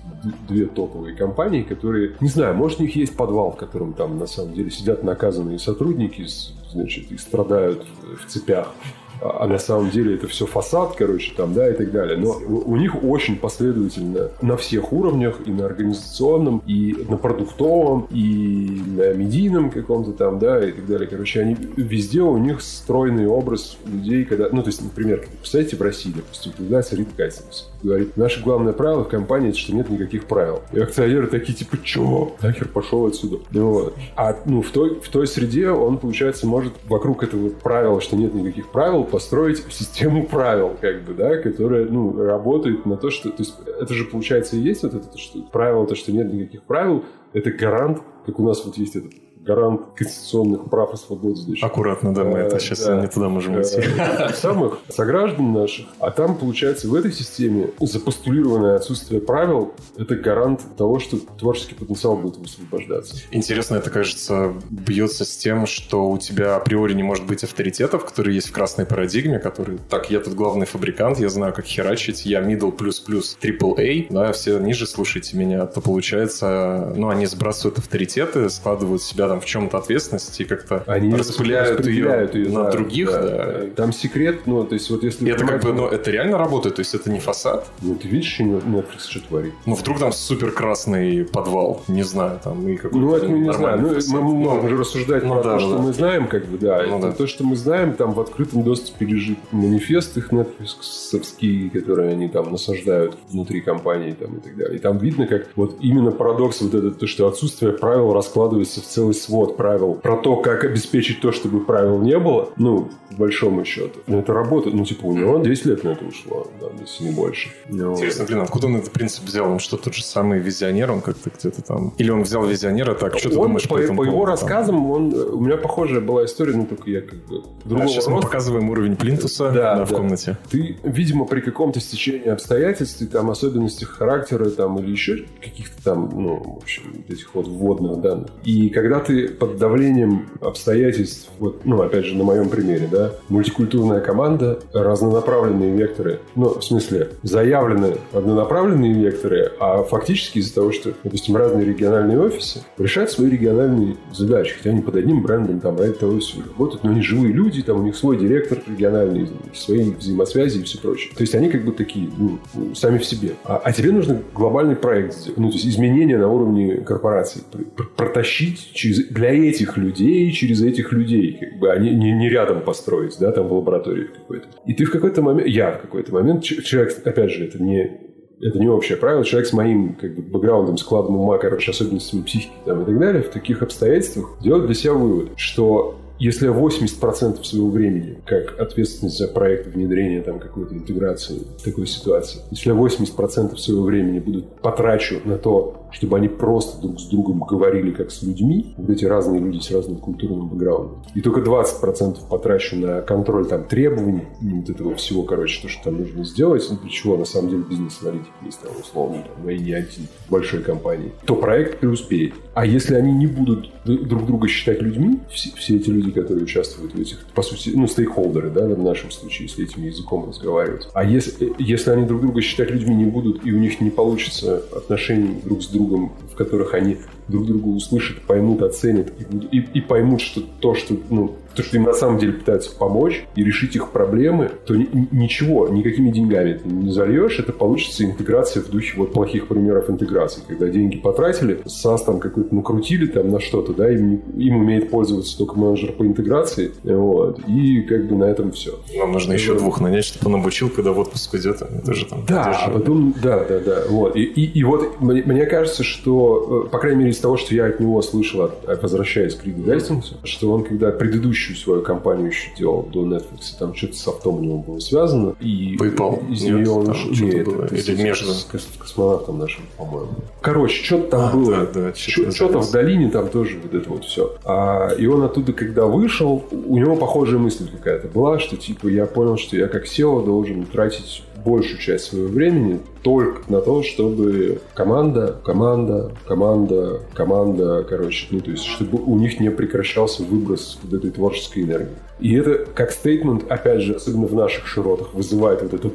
две топовые компании, которые, не знаю, может, у них есть подвал, в котором там на самом деле сидят наказанные сотрудники, значит, и страдают в цепях а а на самом деле это все фасад, короче, там, да, и так далее. Но у них очень последовательно на всех уровнях, и на организационном, и на продуктовом, и на медийном каком-то там, да, и так далее. Короче, они везде у них стройный образ людей, когда, ну, то есть, например, представьте, в России, допустим, появляется Рит Катинс, говорит, наше главное правило в компании, это что нет никаких правил. И акционеры такие, типа, чё? Нахер пошел отсюда. Ну, вот. А, ну, в той, в той среде он, получается, может вокруг этого правила, что нет никаких правил, построить систему правил, как бы, да, которая, ну, работает на то, что... То есть, это же, получается, и есть вот это, что правило, то, что нет никаких правил, это гарант, как у нас вот есть этот гарант конституционных прав и свобод, значит. Аккуратно, да, мы Э, это сейчас да. не туда можем идти. Э, самых сограждан наших. А там, получается, в этой системе запостулированное отсутствие правил – это гарант того, что творческий потенциал будет высвобождаться. Интересно, это, кажется, бьется с тем, что у тебя априори не может быть авторитетов, которые есть в красной парадигме, которые, так, я тут главный фабрикант, я знаю, как херачить, я middle плюс плюс triple A, да, все ниже слушайте меня, то получается, ну, они сбрасывают авторитеты, складывают себя там в чем-то ответственность и как-то Они распыляют ее, распределяют её, на да, других, да. да. Там секрет, ну, то есть вот если... Это как бы, ну, это реально работает, то есть это не фасад. Ну, ты видишь, что Netflix что творит? Ну, вдруг там супер красный подвал, не знаю, там и какой-то Ну, это мы не знаем. Ну, мы можем же рассуждать ну про да, то, что да. мы знаем, как бы, да. Ну это да. то, что мы знаем, там в открытом доступе лежит манифест их Netflix, которые они там насаждают внутри компании там, и так далее. И там видно, как вот именно парадокс вот этот, то, что отсутствие правил раскладывается в целый свод правил про то, как обеспечить то, чтобы правил не было, ну, по большому счету. Но это работает. Ну, типа, у него 10 лет на это ушло, да, если не больше. Ну, Интересно, блин, откуда он этот принцип взял? Он что, тот же самый визионер, он как-то где-то там... Или он взял визионера, так, что ты он, думаешь по, по этому по его поводу, там? рассказам, он, у меня похожая была история, ну, только я как бы другого А сейчас мы роста. показываем уровень плинтуса Да, да, в да. комнате. Ты, видимо, при каком-то стечении обстоятельств, и там особенностях характера там, или еще каких-то там, ну, в общем, этих вот вводных данных. И когда ты под давлением обстоятельств, вот, ну, опять же, на моем примере, да, мультикультурная команда, разнонаправленные векторы, ну, в смысле, заявлены однонаправленные векторы, а фактически из-за того, что, допустим, разные региональные офисы решают свои региональные задачи, хотя они под одним брендом там ради того и всё работают, но они живые люди, там у них свой директор региональный, свои взаимосвязи и все прочее. То есть они как бы такие, ну, сами в себе. А, а тебе нужно глобальный проект ну, то есть изменения на уровне корпорации пр- пр- протащить через, для этих людей, через этих людей, как бы, а не, не, рядом построить, да, там в лаборатории какой-то. И ты в какой-то момент, я в какой-то момент, человек, опять же, это не это не общее правило, человек с моим как бы, бэкграундом, складом ума, короче, особенностями психики там, и так далее, в таких обстоятельствах делает для себя вывод, что если я 80% своего времени, как ответственность за проект внедрения там какой-то интеграции такой ситуации, если я 80% своего времени буду потрачу на то, чтобы они просто друг с другом говорили как с людьми, вот эти разные люди с разным культурным бэкграундом, и только 20% потрачу на контроль там требований, вот этого всего, короче, то, что там нужно сделать, ну, для чего на самом деле бизнес-аналитик есть там условно, там, и не один большой компании, то проект преуспеет. А если они не будут друг друга считать людьми, все, все эти люди, которые участвуют в этих, по сути, ну, стейкхолдеры, да, в нашем случае, если этим языком разговаривать. А если, если они друг друга считать людьми не будут, и у них не получится отношений друг с другом, в которых они друг друга услышат, поймут, оценят и, и, и поймут, что то, что ну, то, что им на самом деле пытаются помочь и решить их проблемы, то ни, ничего, никакими деньгами ты не зальешь, это получится интеграция в духе вот плохих примеров интеграции, когда деньги потратили, САС там какой-то накрутили там на что-то, да, им, им умеет пользоваться только менеджер по интеграции, вот, и как бы на этом все. Нам нужно еще двух нанять, чтобы он обучил, когда в отпуск идет, это же там... Да, а потом, да, да, да, вот, и, и, и вот мне, мне кажется, что, э, по крайней мере, из того, что я от него слышал, от, возвращаясь к Риду Гастингсу, что он, когда предыдущий предыдущую свою компанию еще делал до Netflix, там что-то с автом у него было связано. И PayPal. Из нее он ушел. Нет, было. Или между. С, с космонавтом нашим, по-моему. Короче, что-то там а, было. Да, да, что-то в долине там тоже вот это вот все. А, и он оттуда, когда вышел, у него похожая мысль какая-то была, что типа я понял, что я как SEO должен тратить большую часть своего времени только на то, чтобы команда, команда, команда, команда, короче, ну, то есть, чтобы у них не прекращался выброс вот этой творческой энергии. И это, как стейтмент, опять же, особенно в наших широтах, вызывает вот этот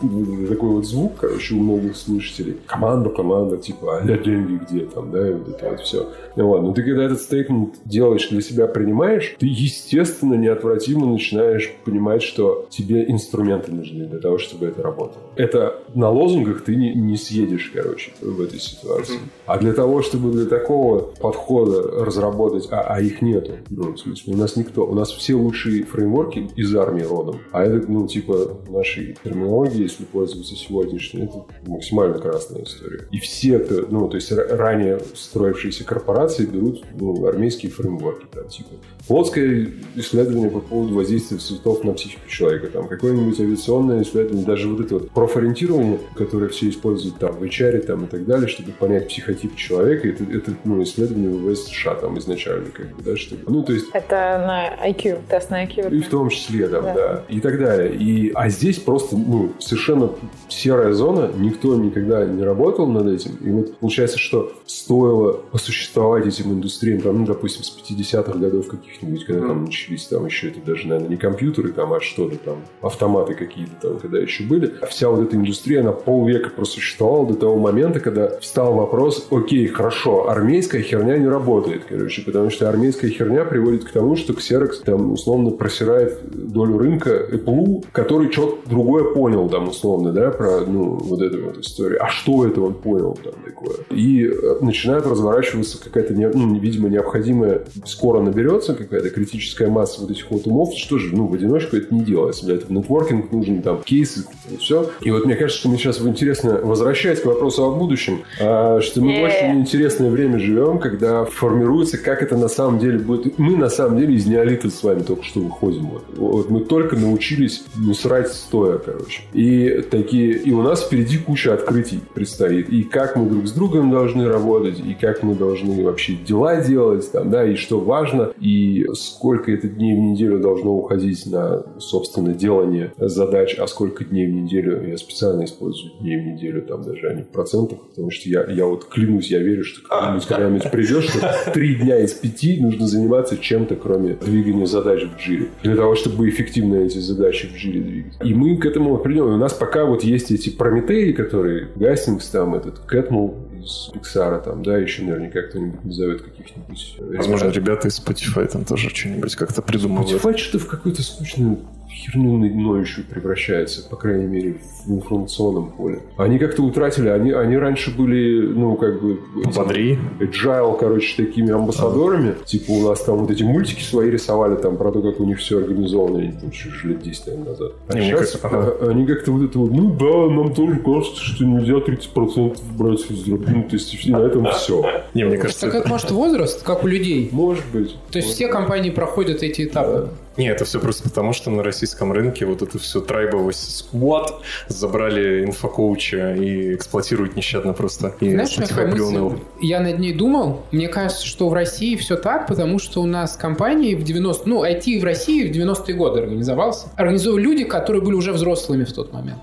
такой вот звук, короче, у многих слушателей. Команда, команда, типа, а деньги где там, да, и вот это вот все. Ну ладно, но ты когда этот стейтмент делаешь для себя, принимаешь, ты, естественно, неотвратимо начинаешь понимать, что тебе инструменты нужны для того, чтобы это работало. Это на лозунгах ты не, не съедешь, короче, в этой ситуации. А для того, чтобы для такого подхода разработать, а, а их нету, ну, в смысле, у нас никто, у нас все лучшие фреймворки из армии родом, а это, ну, типа, нашей терминологии, если пользоваться сегодняшней, это максимально красная история. И все это, ну, то есть ранее строившиеся корпорации берут ну, армейские фреймворки, там, типа флотское исследование по поводу воздействия цветов на психику человека, там, какое-нибудь авиационное исследование, даже вот это вот профориентирование, которое все используют там в HR там, и так далее, чтобы понять психотип человека, это, это ну, исследование ВВС США там изначально, как бы, да, чтобы, ну, то есть... Это на IQ, тест на IQ. И в том числе, там, да, да и так далее. И, а здесь просто, ну, совершенно серая зона, никто никогда не работал над этим. И вот получается, что стоило посуществовать этим индустриям, там, ну, допустим, с 50-х годов каких-нибудь, когда там начались там еще это даже, наверное, не компьютеры, там, а что-то там, автоматы какие-то там, когда еще были. Вся вот эта индустрия, она полвека просуществовала до того момента, когда встал вопрос, окей, хорошо, армейская херня не работает, короче, потому что армейская херня приводит к тому, что Xerox там условно просирает долю рынка Apple, который что-то другое понял, там, условно, да, про, ну, вот эту вот историю. А что это он понял там такое? И э, начинает разворачиваться какая-то, ну, видимо, необходимая, скоро наберется какая-то критическая масса вот этих вот умов. Что же, ну, в одиночку это не делается. Для этого нетворкинг нужен, там, кейсы, все. И вот мне кажется, что мы сейчас интересно, возвращаясь к вопросу о будущем, а, что мы yeah. очень интересное время живем, когда формируется, как это на самом деле будет. Мы, на самом деле, из неолита с вами только что выходим. Вот, вот мы только научились не срать стоя, короче. И такие, и у нас впереди куча открытий предстоит. И как мы друг с другом должны работать, и как мы должны вообще дела делать, там, да, и что важно, и сколько это дней в неделю должно уходить на, собственно, делание задач, а сколько дней в неделю, я специально использую дней в неделю, там даже а не в процентах, потому что я, я вот клянусь, я верю, что когда-нибудь, когда-нибудь придет, что три дня из пяти нужно заниматься чем-то, кроме двигания задач в джире, для того, чтобы эффективно эти задачи в джире двигать. И мы к этому придем. У нас пока вот есть эти Прометеи, которые Гастингс, там этот Кэтмул из Pixar, там, да, еще наверняка кто-нибудь назовет каких-нибудь... Возможно, ребята из Spotify там тоже что-нибудь как-то придумывают. Spotify что-то в какой-то скучной херню ноющую превращается, по крайней мере, в информационном поле. Они как-то утратили, они, они раньше были, ну, как бы... Бодри. Agile, короче, такими амбассадорами. Типа у нас там вот эти мультики свои рисовали там про то, как у них все организовано, я не помню, еще лет 10 наверное, назад. А Не, сейчас кажется, ага. а- они как-то вот это вот, ну да, нам тоже кажется, что нельзя 30% брать из ну, то есть и на этом все. Не, мне кажется, Так это может возраст, как у людей. Может быть. То есть все компании проходят эти этапы. Не, это все просто потому, что на российском рынке вот это все трайбовость сквад забрали инфокоуча и эксплуатируют нещадно просто. И Знаешь, Spotify. Я над ней думал. Мне кажется, что в России все так, потому что у нас компании в 90... Ну, IT в России в 90-е годы организовался. Организовывали люди, которые были уже взрослыми в тот момент.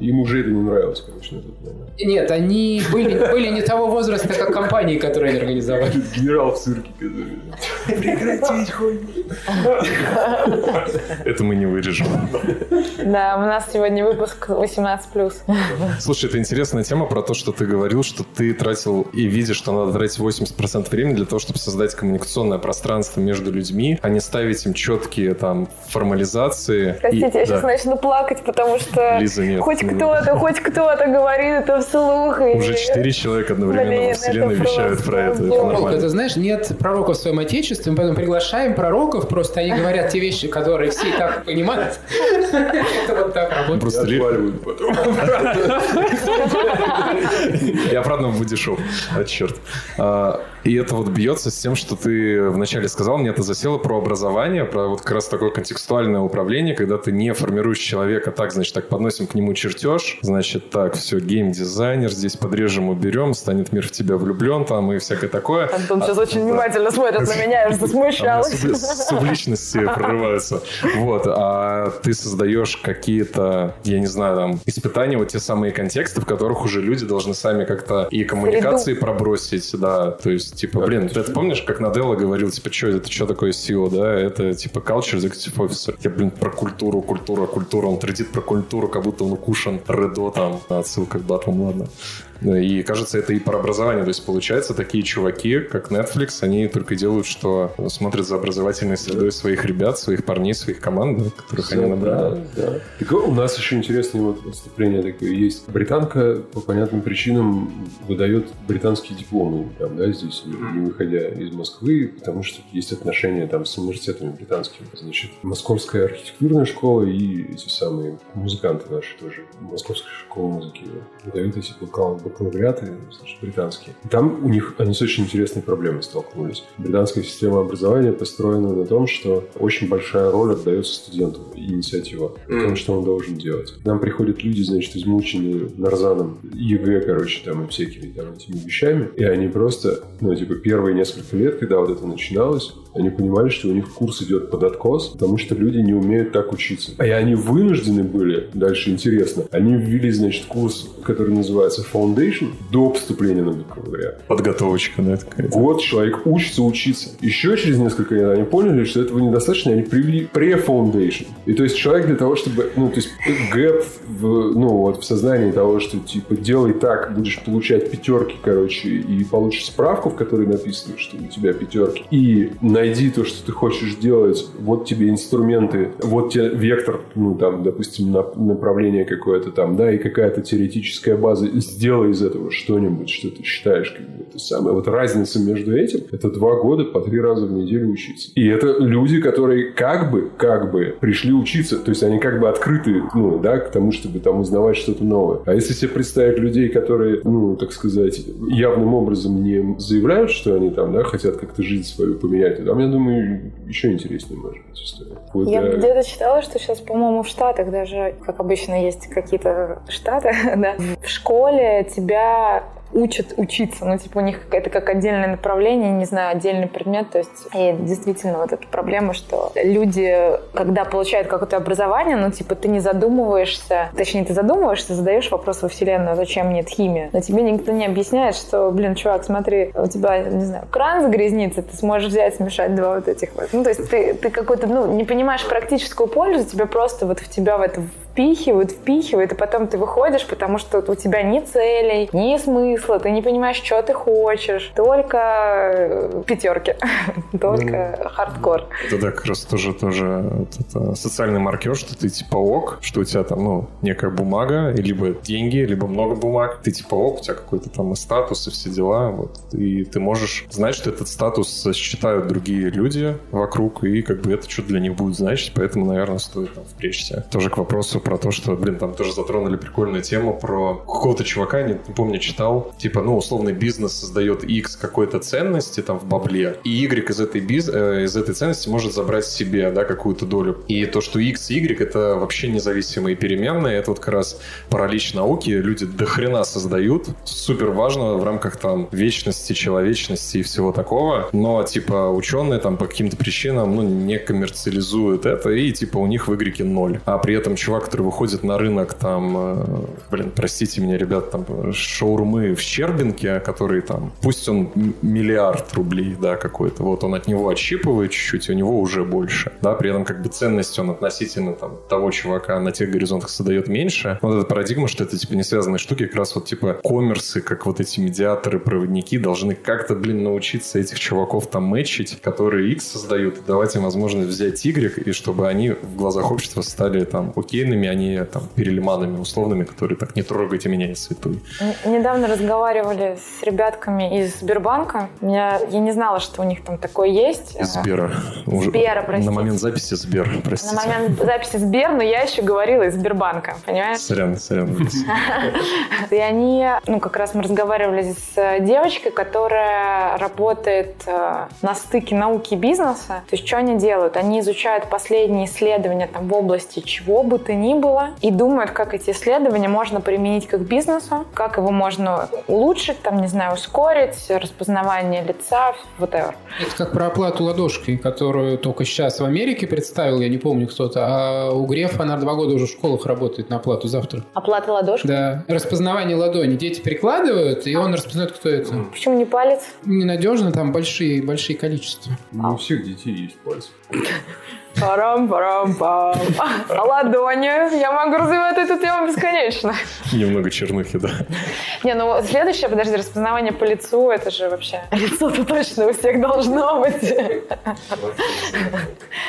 Им уже это не нравилось, конечно, этот. Нет, они были, были не того возраста, как компании, которые они организовали. Генерал в цирке, который... Прекратить хуйню. Это мы не вырежем. Да, у нас сегодня выпуск 18+. Слушай, это интересная тема про то, что ты говорил, что ты тратил и видишь, что надо тратить 80% времени для того, чтобы создать коммуникационное пространство между людьми, а не ставить им четкие там формализации. Простите, И- я сейчас да. начну плакать, потому что Лиза, нет. хоть кто-то, хоть кто-то говорит это вслух. и- Уже четыре человека одновременно Блин, во вселенной вещают про это. Это нормально. Знаешь, нет пророков в своем отечестве, мы поэтому приглашаем пророков, просто они говорят те вещи, которые все и так понимают. Это вот так работает. Просто ли- Отваливают потом. И обратно в будишов. А, черт. А, И это вот бьется с тем, что ты вначале сказал, мне это засело про образование, про вот как раз такое контекстуальное управление, когда ты не формируешь человека так, значит, так подносим к нему чертеж, значит, так, все, геймдизайнер, здесь подрежем, уберем, станет мир в тебя влюблен, там и всякое такое. Антон сейчас очень внимательно смотрит на меня, я А засмущалась. субли- Субличности прорываются. Вот. А ты создаешь какие-то, я не знаю, там, испытания, вот те самые контексты, в которых уже люди должны сами как-то и коммуникации пробросить, да. То есть, типа, блин, ты это помнишь, как Наделла говорил, типа, что это, что такое SEO, да? Это, типа, culture executive officer. Я, блин, про культуру, культура, культура. Он тредит про культуру, как будто он укушен Редо, там, отсылка к батлам, ладно. И кажется, это и про образование. То есть, получается, такие чуваки, как Netflix, они только делают, что смотрят за образовательной средой своих ребят, своих парней, своих команд, которых они набрали. Да, да. Так у нас еще интересное вот отступление такое есть. Британка по понятным причинам выдает британские дипломы, там, да, здесь, не выходя из Москвы, потому что есть отношения там с университетами британскими. Значит, Московская архитектурная школа и эти самые музыканты наши тоже, Московская школа музыки бакал- бакалавриаты, значит, британские. И там у них они с очень интересной проблемой столкнулись. Британская система образования построена на том, что очень большая роль отдается студенту инициатива о том, что он должен делать. К нам приходят люди, значит, измученные нарзаном, ЕГЭ, короче, там, и всякими там этими вещами, и они просто, ну, типа, первые несколько лет, когда вот это начиналось, они понимали, что у них курс идет под откос, потому что люди не умеют так учиться. И они вынуждены были, дальше интересно, они ввели, значит, курс, который называется Foundation, до поступления на бакалавриат. Подготовочка, да, такая. Год человек учится учиться. Еще через несколько лет они поняли, что этого недостаточно, они привели pre-foundation. И то есть человек для того, чтобы, ну, то есть гэп в, ну, вот в сознании того, что, типа, делай так, будешь получать пятерки, короче, и получишь справку, в которой написано, что у тебя пятерки, и найди то, что ты хочешь делать, вот тебе инструменты, вот тебе вектор, ну, там, допустим, на- направление какое-то там, да, и какая-то теоретическая база, сделай из этого что-нибудь, что ты считаешь, как бы, это самое. Вот разница между этим, это два года по три раза в неделю учиться. И это люди, которые как бы, как бы пришли учиться, то есть они как бы открыты, ну, да, к тому, чтобы там узнавать что-то новое. А если себе представить людей, которые, ну, так сказать, явным образом не заявляют, что они там, да, хотят как-то жизнь свою поменять, то там, я думаю, еще интереснее может быть история. Вот, Я э, где-то читала, что сейчас, по-моему, в Штатах даже, как обычно, есть какие-то штаты, да, в школе тебя учат учиться. Ну, типа, у них это как отдельное направление, не знаю, отдельный предмет. То есть, и действительно вот эта проблема, что люди, когда получают какое-то образование, ну, типа, ты не задумываешься, точнее, ты задумываешься, задаешь вопрос во Вселенную, зачем нет химия. Но тебе никто не объясняет, что, блин, чувак, смотри, у тебя, не знаю, кран загрязнится, ты сможешь взять, смешать два вот этих вот. Ну, то есть ты, ты какой-то, ну, не понимаешь практическую пользу, тебе просто вот в тебя в это впихивают, впихивают, и потом ты выходишь, потому что у тебя ни целей, ни смысла, ты не понимаешь, что ты хочешь, только э, пятерки, только хардкор. Это да, как раз тоже, тоже социальный маркер, что ты типа ок, что у тебя там, ну, некая бумага, либо деньги, либо много бумаг, ты типа ок, у тебя какой-то там статус и все дела, вот, и ты можешь знать, что этот статус считают другие люди вокруг, и как бы это что для них будет значить, поэтому, наверное, стоит там впрячься. Тоже к вопросу про то, что, блин, там тоже затронули прикольную тему про какого-то чувака, не, не помню, читал, типа, ну, условный бизнес создает X какой-то ценности там в бабле, и Y из этой, биз, э, из этой ценности может забрать себе, да, какую-то долю. И то, что X и Y это вообще независимые переменные, это вот как раз паралич науки, люди до хрена создают, супер важно в рамках там вечности, человечности и всего такого, но типа ученые там по каким-то причинам, ну, не коммерциализуют это, и типа у них в Y ноль. А при этом чувак, который выходит на рынок там, э, блин, простите меня, ребят, там шаурмы в Щербинке, который там, пусть он миллиард рублей, да, какой-то, вот он от него отщипывает чуть-чуть, у него уже больше, да, при этом как бы ценность он относительно там того чувака на тех горизонтах создает меньше. Вот эта парадигма, что это типа не связанные штуки, как раз вот типа коммерсы, как вот эти медиаторы, проводники должны как-то, блин, научиться этих чуваков там мэчить, которые X создают, и давать им возможность взять Y, и чтобы они в глазах общества стали там окейными, а не там перелиманами условными, которые так не трогайте меня, я святой. Недавно разговаривали с ребятками из Сбербанка. Я, я не знала, что у них там такое есть. Из Сбера. Сбера, простите. На момент записи Сбер, простите. На момент записи Сбер, но я еще говорила из Сбербанка, понимаешь? Сорян, сорян. И они, ну, как раз мы разговаривали с девочкой, которая работает э, на стыке науки и бизнеса. То есть, что они делают? Они изучают последние исследования там в области чего бы то ни было и думают, как эти исследования можно применить к бизнесу, как его можно улучшить, там, не знаю, ускорить, распознавание лица, whatever. Это как про оплату ладошкой, которую только сейчас в Америке представил, я не помню кто-то, а у Грефа она два года уже в школах работает на оплату завтра. Оплата ладошкой? Да. Распознавание ладони. Дети прикладывают, и он распознает, кто это. Почему не палец? Ненадежно, там большие, большие количества. Ну, у всех детей есть пальцы. парам парам пам А ладони? Я могу развивать эту тему бесконечно. Немного чернухи, да. Не, ну следующее, подожди, распознавание по лицу, это же вообще... Лицо-то точно у всех должно быть.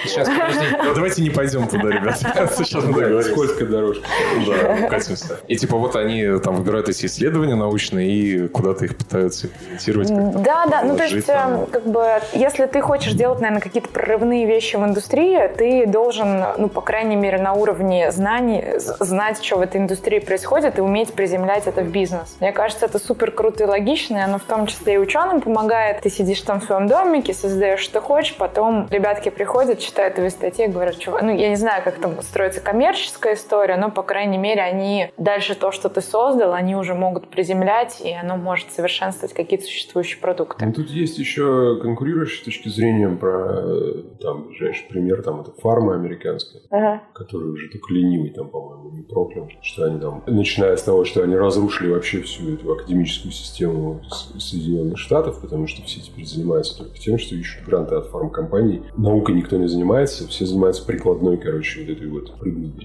Сейчас, подожди. Ну, давайте не пойдем туда, ребят. Сейчас мы договоримся. Скользкая дорожка. Да, катимся. И типа вот они там выбирают эти исследования научные и куда-то их пытаются имплементировать. Да, да, ну то есть как бы если ты хочешь делать, наверное, какие-то прорывные вещи в индустрии, ты должен, ну, по крайней мере, на уровне знаний знать, что в этой индустрии происходит и уметь приземлять это в бизнес. Мне кажется, это супер круто и логично, и оно в том числе и ученым помогает. Ты сидишь там в своем домике, создаешь, что хочешь, потом ребятки приходят, читают твои статьи говорят, что... Ну, я не знаю, как там строится коммерческая история, но, по крайней мере, они дальше то, что ты создал, они уже могут приземлять, и оно может совершенствовать какие-то существующие продукты. Ну, тут есть еще конкурирующие точки зрения про, э, там, ближайший пример, там, это фарма американская, ага. которая уже только ленивый там, по-моему, не проклял, что они там, начиная с того, что они разрушили вообще всю эту академическую систему Соединенных Штатов, потому что все теперь занимаются только тем, что ищут гранты от фармкомпаний. Наукой никто не занимается, все занимаются прикладной, короче, вот этой вот.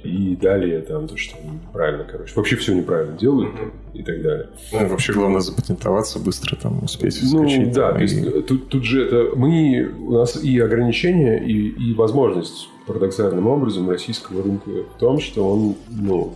И далее там то, что они неправильно, короче, вообще все неправильно делают там, и так далее. Ну, и вообще главное запатентоваться быстро, там, успеть вскочить. Ну, да, там, то есть и... тут, тут же это мы, у нас и ограничения, и, и возможность парадоксальным образом российского рынка в том, что он, ну,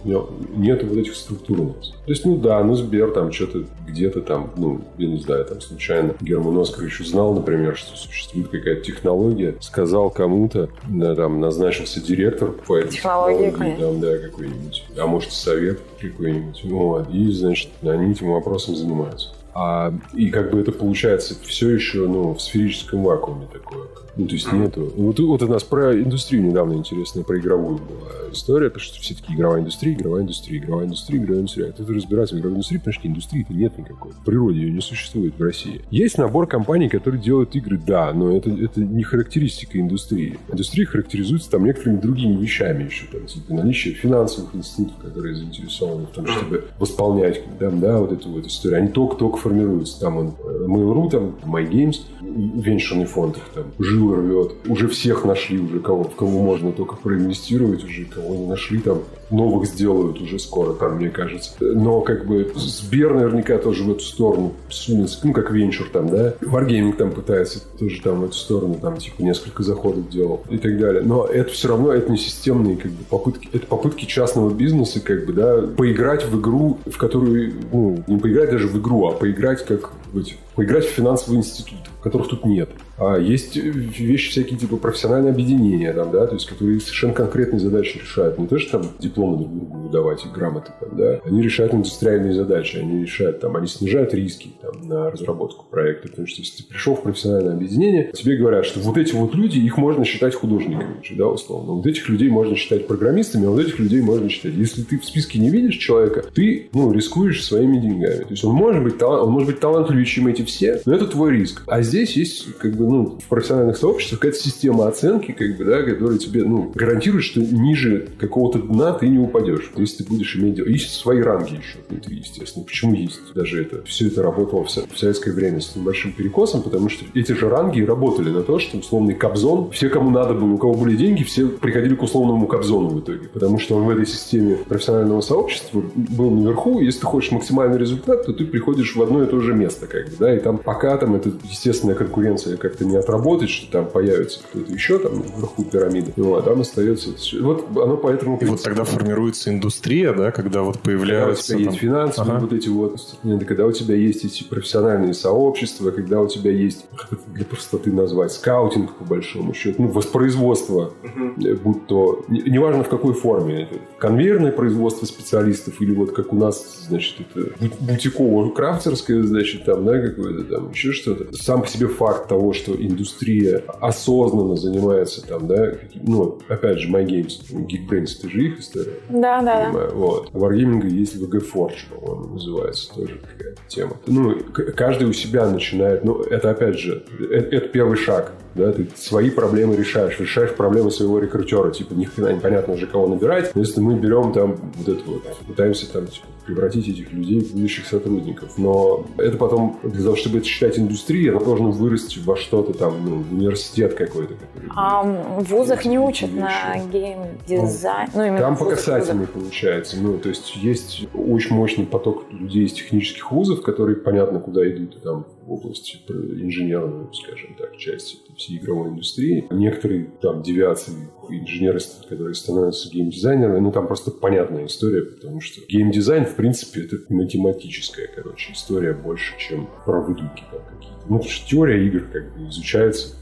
нету вот этих структур у нас. То есть, ну да, ну Сбер там что-то где-то там, ну, я не знаю, там случайно Герман Оскарович узнал, например, что существует какая-то технология, сказал кому-то, да, там назначился директор по этой технологии, технологии там, да, какой-нибудь, а может совет какой-нибудь, вот, и, значит, они этим вопросом занимаются. А, и как бы это получается все еще ну, в сферическом вакууме такое. Ну, то есть нету... Вот, вот у нас про индустрию недавно интересная, про игровую была история, потому что все таки игровая индустрия, игровая индустрия, игровая индустрия, игровая индустрия. А тут разбираться в игровой индустрии, потому что индустрии-то нет никакой. В природе ее не существует в России. Есть набор компаний, которые делают игры, да, но это, это не характеристика индустрии. Индустрия характеризуется там некоторыми другими вещами еще, там, типа наличие финансовых институтов, которые заинтересованы в том, чтобы восполнять там, да, вот эту вот историю. Они только-только формируется. Там он э, Mail.ru, там MyGames, венчурный фонд их там жил рвет. Уже всех нашли, уже кого, в кого можно только проинвестировать, уже кого не нашли, там новых сделают уже скоро, там, мне кажется. Но как бы Сбер наверняка тоже в эту сторону сунется, ну, как венчур там, да. Wargaming там пытается тоже там в эту сторону, там, типа, несколько заходов делал и так далее. Но это все равно, это не системные, как бы, попытки, это попытки частного бизнеса, как бы, да, поиграть в игру, в которую, ну, не поиграть даже в игру, а поиграть как в эти, поиграть в финансовый институт, которых тут нет. А есть вещи всякие типа профессиональное объединение, там, да, то есть, которые совершенно конкретные задачи решают. Не то, что там дипломы друг другу выдавать и грамоты, там, да. Они решают индустриальные задачи, они решают, там, они снижают риски там, на разработку проекта. Потому что если ты пришел в профессиональное объединение, тебе говорят, что вот эти вот люди, их можно считать художниками, да, условно. Вот этих людей можно считать программистами, а вот этих людей можно считать. Если ты в списке не видишь человека, ты, ну, рискуешь своими деньгами. То есть он может быть, талант, он может быть талантливее, чем эти все, но это твой риск. А здесь есть, как бы, ну, в профессиональных сообществах какая-то система оценки, как бы, да, которая тебе, ну, гарантирует, что ниже какого-то дна ты не упадешь, если ты будешь иметь дело. Есть свои ранги еще внутри, естественно. Почему есть даже это? Все это работало в, в советское время с небольшим перекосом, потому что эти же ранги работали на то, что условный Кобзон, все, кому надо было, у кого были деньги, все приходили к условному Кобзону в итоге, потому что он в этой системе профессионального сообщества был наверху, если ты хочешь максимальный результат, то ты приходишь в одно и то же место, как бы, да, и там пока там эта естественная конкуренция как-то не отработать, что там появится кто-то еще там вверху пирамиды, ну, а там остается... Вот оно поэтому... И вот тогда формируется индустрия, да, когда вот появляются... Когда у тебя там... есть финансовые ага. вот эти вот... Когда у тебя есть эти профессиональные сообщества, когда у тебя есть, для простоты назвать, скаутинг, по большому счету, ну, воспроизводство, угу. будь то... Неважно в какой форме. Это конвейерное производство специалистов или вот как у нас, значит, это бутиково-крафтерское, значит, там, да, какое-то там, еще что-то. Сам по себе факт того, что индустрия осознанно занимается там, да, ну, опять же, MyGames, Geekbrains, это же их история. Да, да, да. Вот. У Wargaming есть VG Forge, по-моему, называется тоже такая тема. Ну, каждый у себя начинает, ну, это опять же, это, это первый шаг, да, ты свои проблемы решаешь, решаешь проблемы своего рекрутера, типа, ни хрена непонятно уже кого набирать, но если мы берем там вот это вот, пытаемся там, типа, превратить этих людей в будущих сотрудников. Но это потом, для того, чтобы это считать индустрией, она должна вырасти во что-то там, ну, в университет какой-то. А в вузах не учат на гейм-дизайн? Ну, именно там по касательной получается. Ну, то есть есть очень мощный поток людей из технических вузов, которые понятно куда идут. Там в области инженерной, скажем так, части всей игровой индустрии. Некоторые там девиации инженеры, которые становятся геймдизайнерами, ну там просто понятная история, потому что геймдизайн, в принципе, это математическая, короче, история больше, чем про выдумки там какие-то. Ну, потому что теория игр как бы изучается,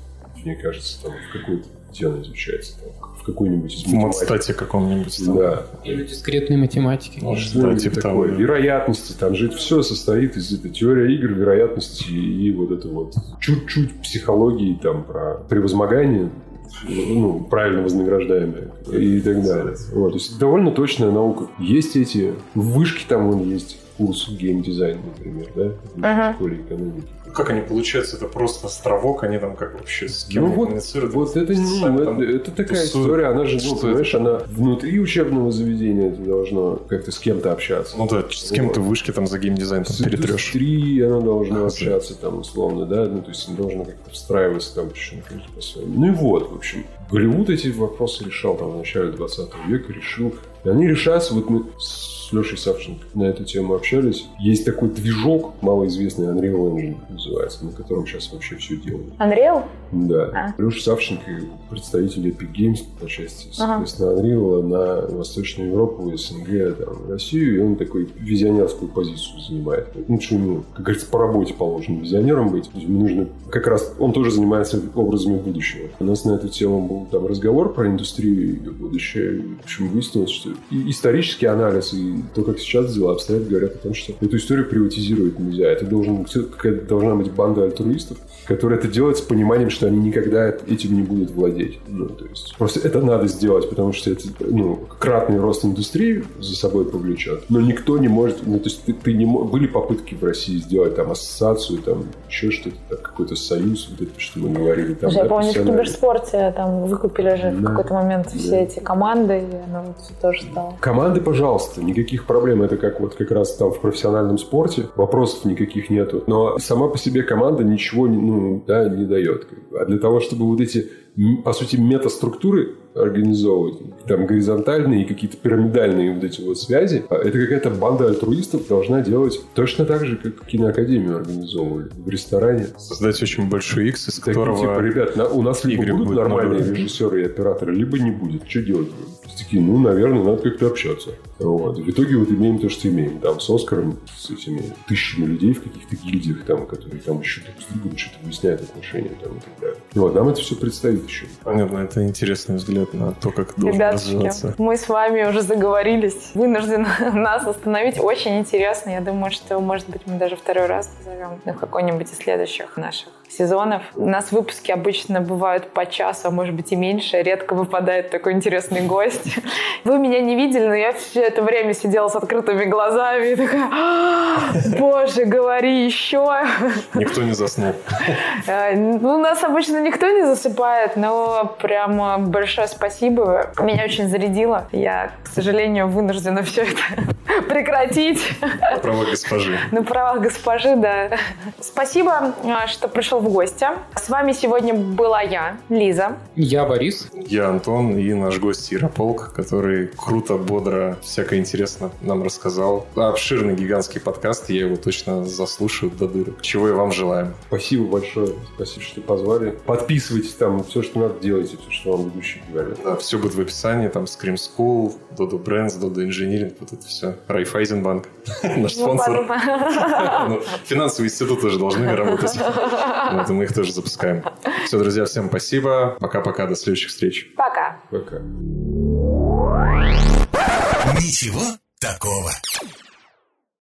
мне кажется, там в какой-то где она изучается? Там, в какой-нибудь из В матстате каком-нибудь. Там. Да. Или дискретной математики. Ну, что типа такое? Того, Вероятности. Там же все состоит из этой теории игр, вероятности и вот это вот чуть-чуть психологии там про превозмогание ну, правильно вознаграждаемые и так далее. Вот, то есть довольно точная наука. Есть эти вышки там вон есть курс геймдизайн, например, да, в школе экономики. Как они получается? Это просто островок, они там как вообще с кем ну, вот, вот это, не, это, это такая тусуют. история, она же, ну, понимаешь, она внутри учебного заведения ты должно как-то с кем-то общаться. Ну да, с кем вот. вышки там за геймдизайн там, с перетрешь. индустрией она должна а, общаться там условно, да, ну то есть она должна как-то встраиваться там почему по-своему. Ну и вот, в общем, Голливуд эти вопросы решал там в начале 20 века, решил. И они решаются, вот мы с Лешей Савченко на эту тему общались. Есть такой движок, малоизвестный Unreal Engine называется, на котором сейчас вообще все делают. Unreal? Да. А. Леша Савченко, представитель Epic Games по части, соответственно, ага. Unreal на Восточную Европу, СНГ, там, Россию, и он такой визионерскую позицию занимает. Ну, что ему, как говорится, по работе положено визионером быть. Ему нужно как раз, он тоже занимается образами будущего. У нас на эту тему был там разговор про индустрию и будущее. В общем, выяснилось, что и исторический анализ, и то, как сейчас дела обстоят, говорят о том, что эту историю приватизировать нельзя. Это должен, какая-то должна быть банда альтруистов, которые это делают с пониманием, что они никогда этим не будут владеть. Ну, то есть просто это надо сделать, потому что это ну, кратный рост индустрии за собой повлечет. Но никто не может, ну, то есть ты, ты не были попытки в России сделать там ассоциацию, там еще что-то, какой-то союз, вот это, что мы говорили. Там, Слушай, да, я помню, в киберспорте там выкупили же да. в какой-то момент все да. эти команды, и оно все тоже что... Команды, пожалуйста, никаких проблем. Это как вот как раз там в профессиональном спорте. Вопросов никаких нету. Но сама по себе команда ничего ну, да, не дает. А для того, чтобы вот эти по сути, метаструктуры организовывать, там горизонтальные и какие-то пирамидальные вот эти вот связи, а это какая-то банда альтруистов должна делать точно так же, как киноакадемию организовывали в ресторане. Создать очень большой X, из Такие, которого... типа, ребят, на, у нас либо будут нормальные много. режиссеры и операторы, либо не будет. Что делать? Такие, ну, наверное, надо как-то общаться. Вот. И в итоге вот имеем то, что имеем. Там с Оскаром, с этими тысячами людей в каких-то гильдиях, там, которые там еще друг с другом что-то выясняют отношения там, и так далее. Вот, нам это все предстоит еще. Понятно, это интересный взгляд на то, как должен Ребятушки, развиваться. мы с вами уже заговорились. Вынуждены нас остановить. Очень интересно. Я думаю, что, может быть, мы даже второй раз позовем на какой-нибудь из следующих наших сезонов. У нас выпуски обычно бывают по часу, а может быть и меньше. Редко выпадает такой интересный гость. Вы меня не видели, но я все это время сидела с открытыми глазами и такая, «А, боже, говори еще. Никто не заснул. Э, Ну, у нас обычно никто не засыпает, но прямо большое спасибо. Меня очень зарядило. Я, к сожалению, вынуждена все это прекратить. На правах госпожи. На правах госпожи, да. Спасибо, э, что пришел в гости. С вами сегодня была я, Лиза. Я Борис. Я Антон и наш гость Ярополк, который круто, бодро, всякое интересно нам рассказал. Обширный гигантский подкаст, я его точно заслушаю до дырок. Чего и вам желаем. Спасибо большое. Спасибо, что позвали. Подписывайтесь там, все, что надо, делайте, все, что вам ведущие говорят. Да, все будет в описании, там Scream School, Dodo Brands, Dodo Engineering, вот это все. Райфайзенбанк, наш спонсор. Ну, Финансовые институты тоже должны работать. Вот, мы их тоже запускаем. Все, друзья, всем спасибо. Пока-пока, до следующих встреч. Пока. Пока. Ничего такого.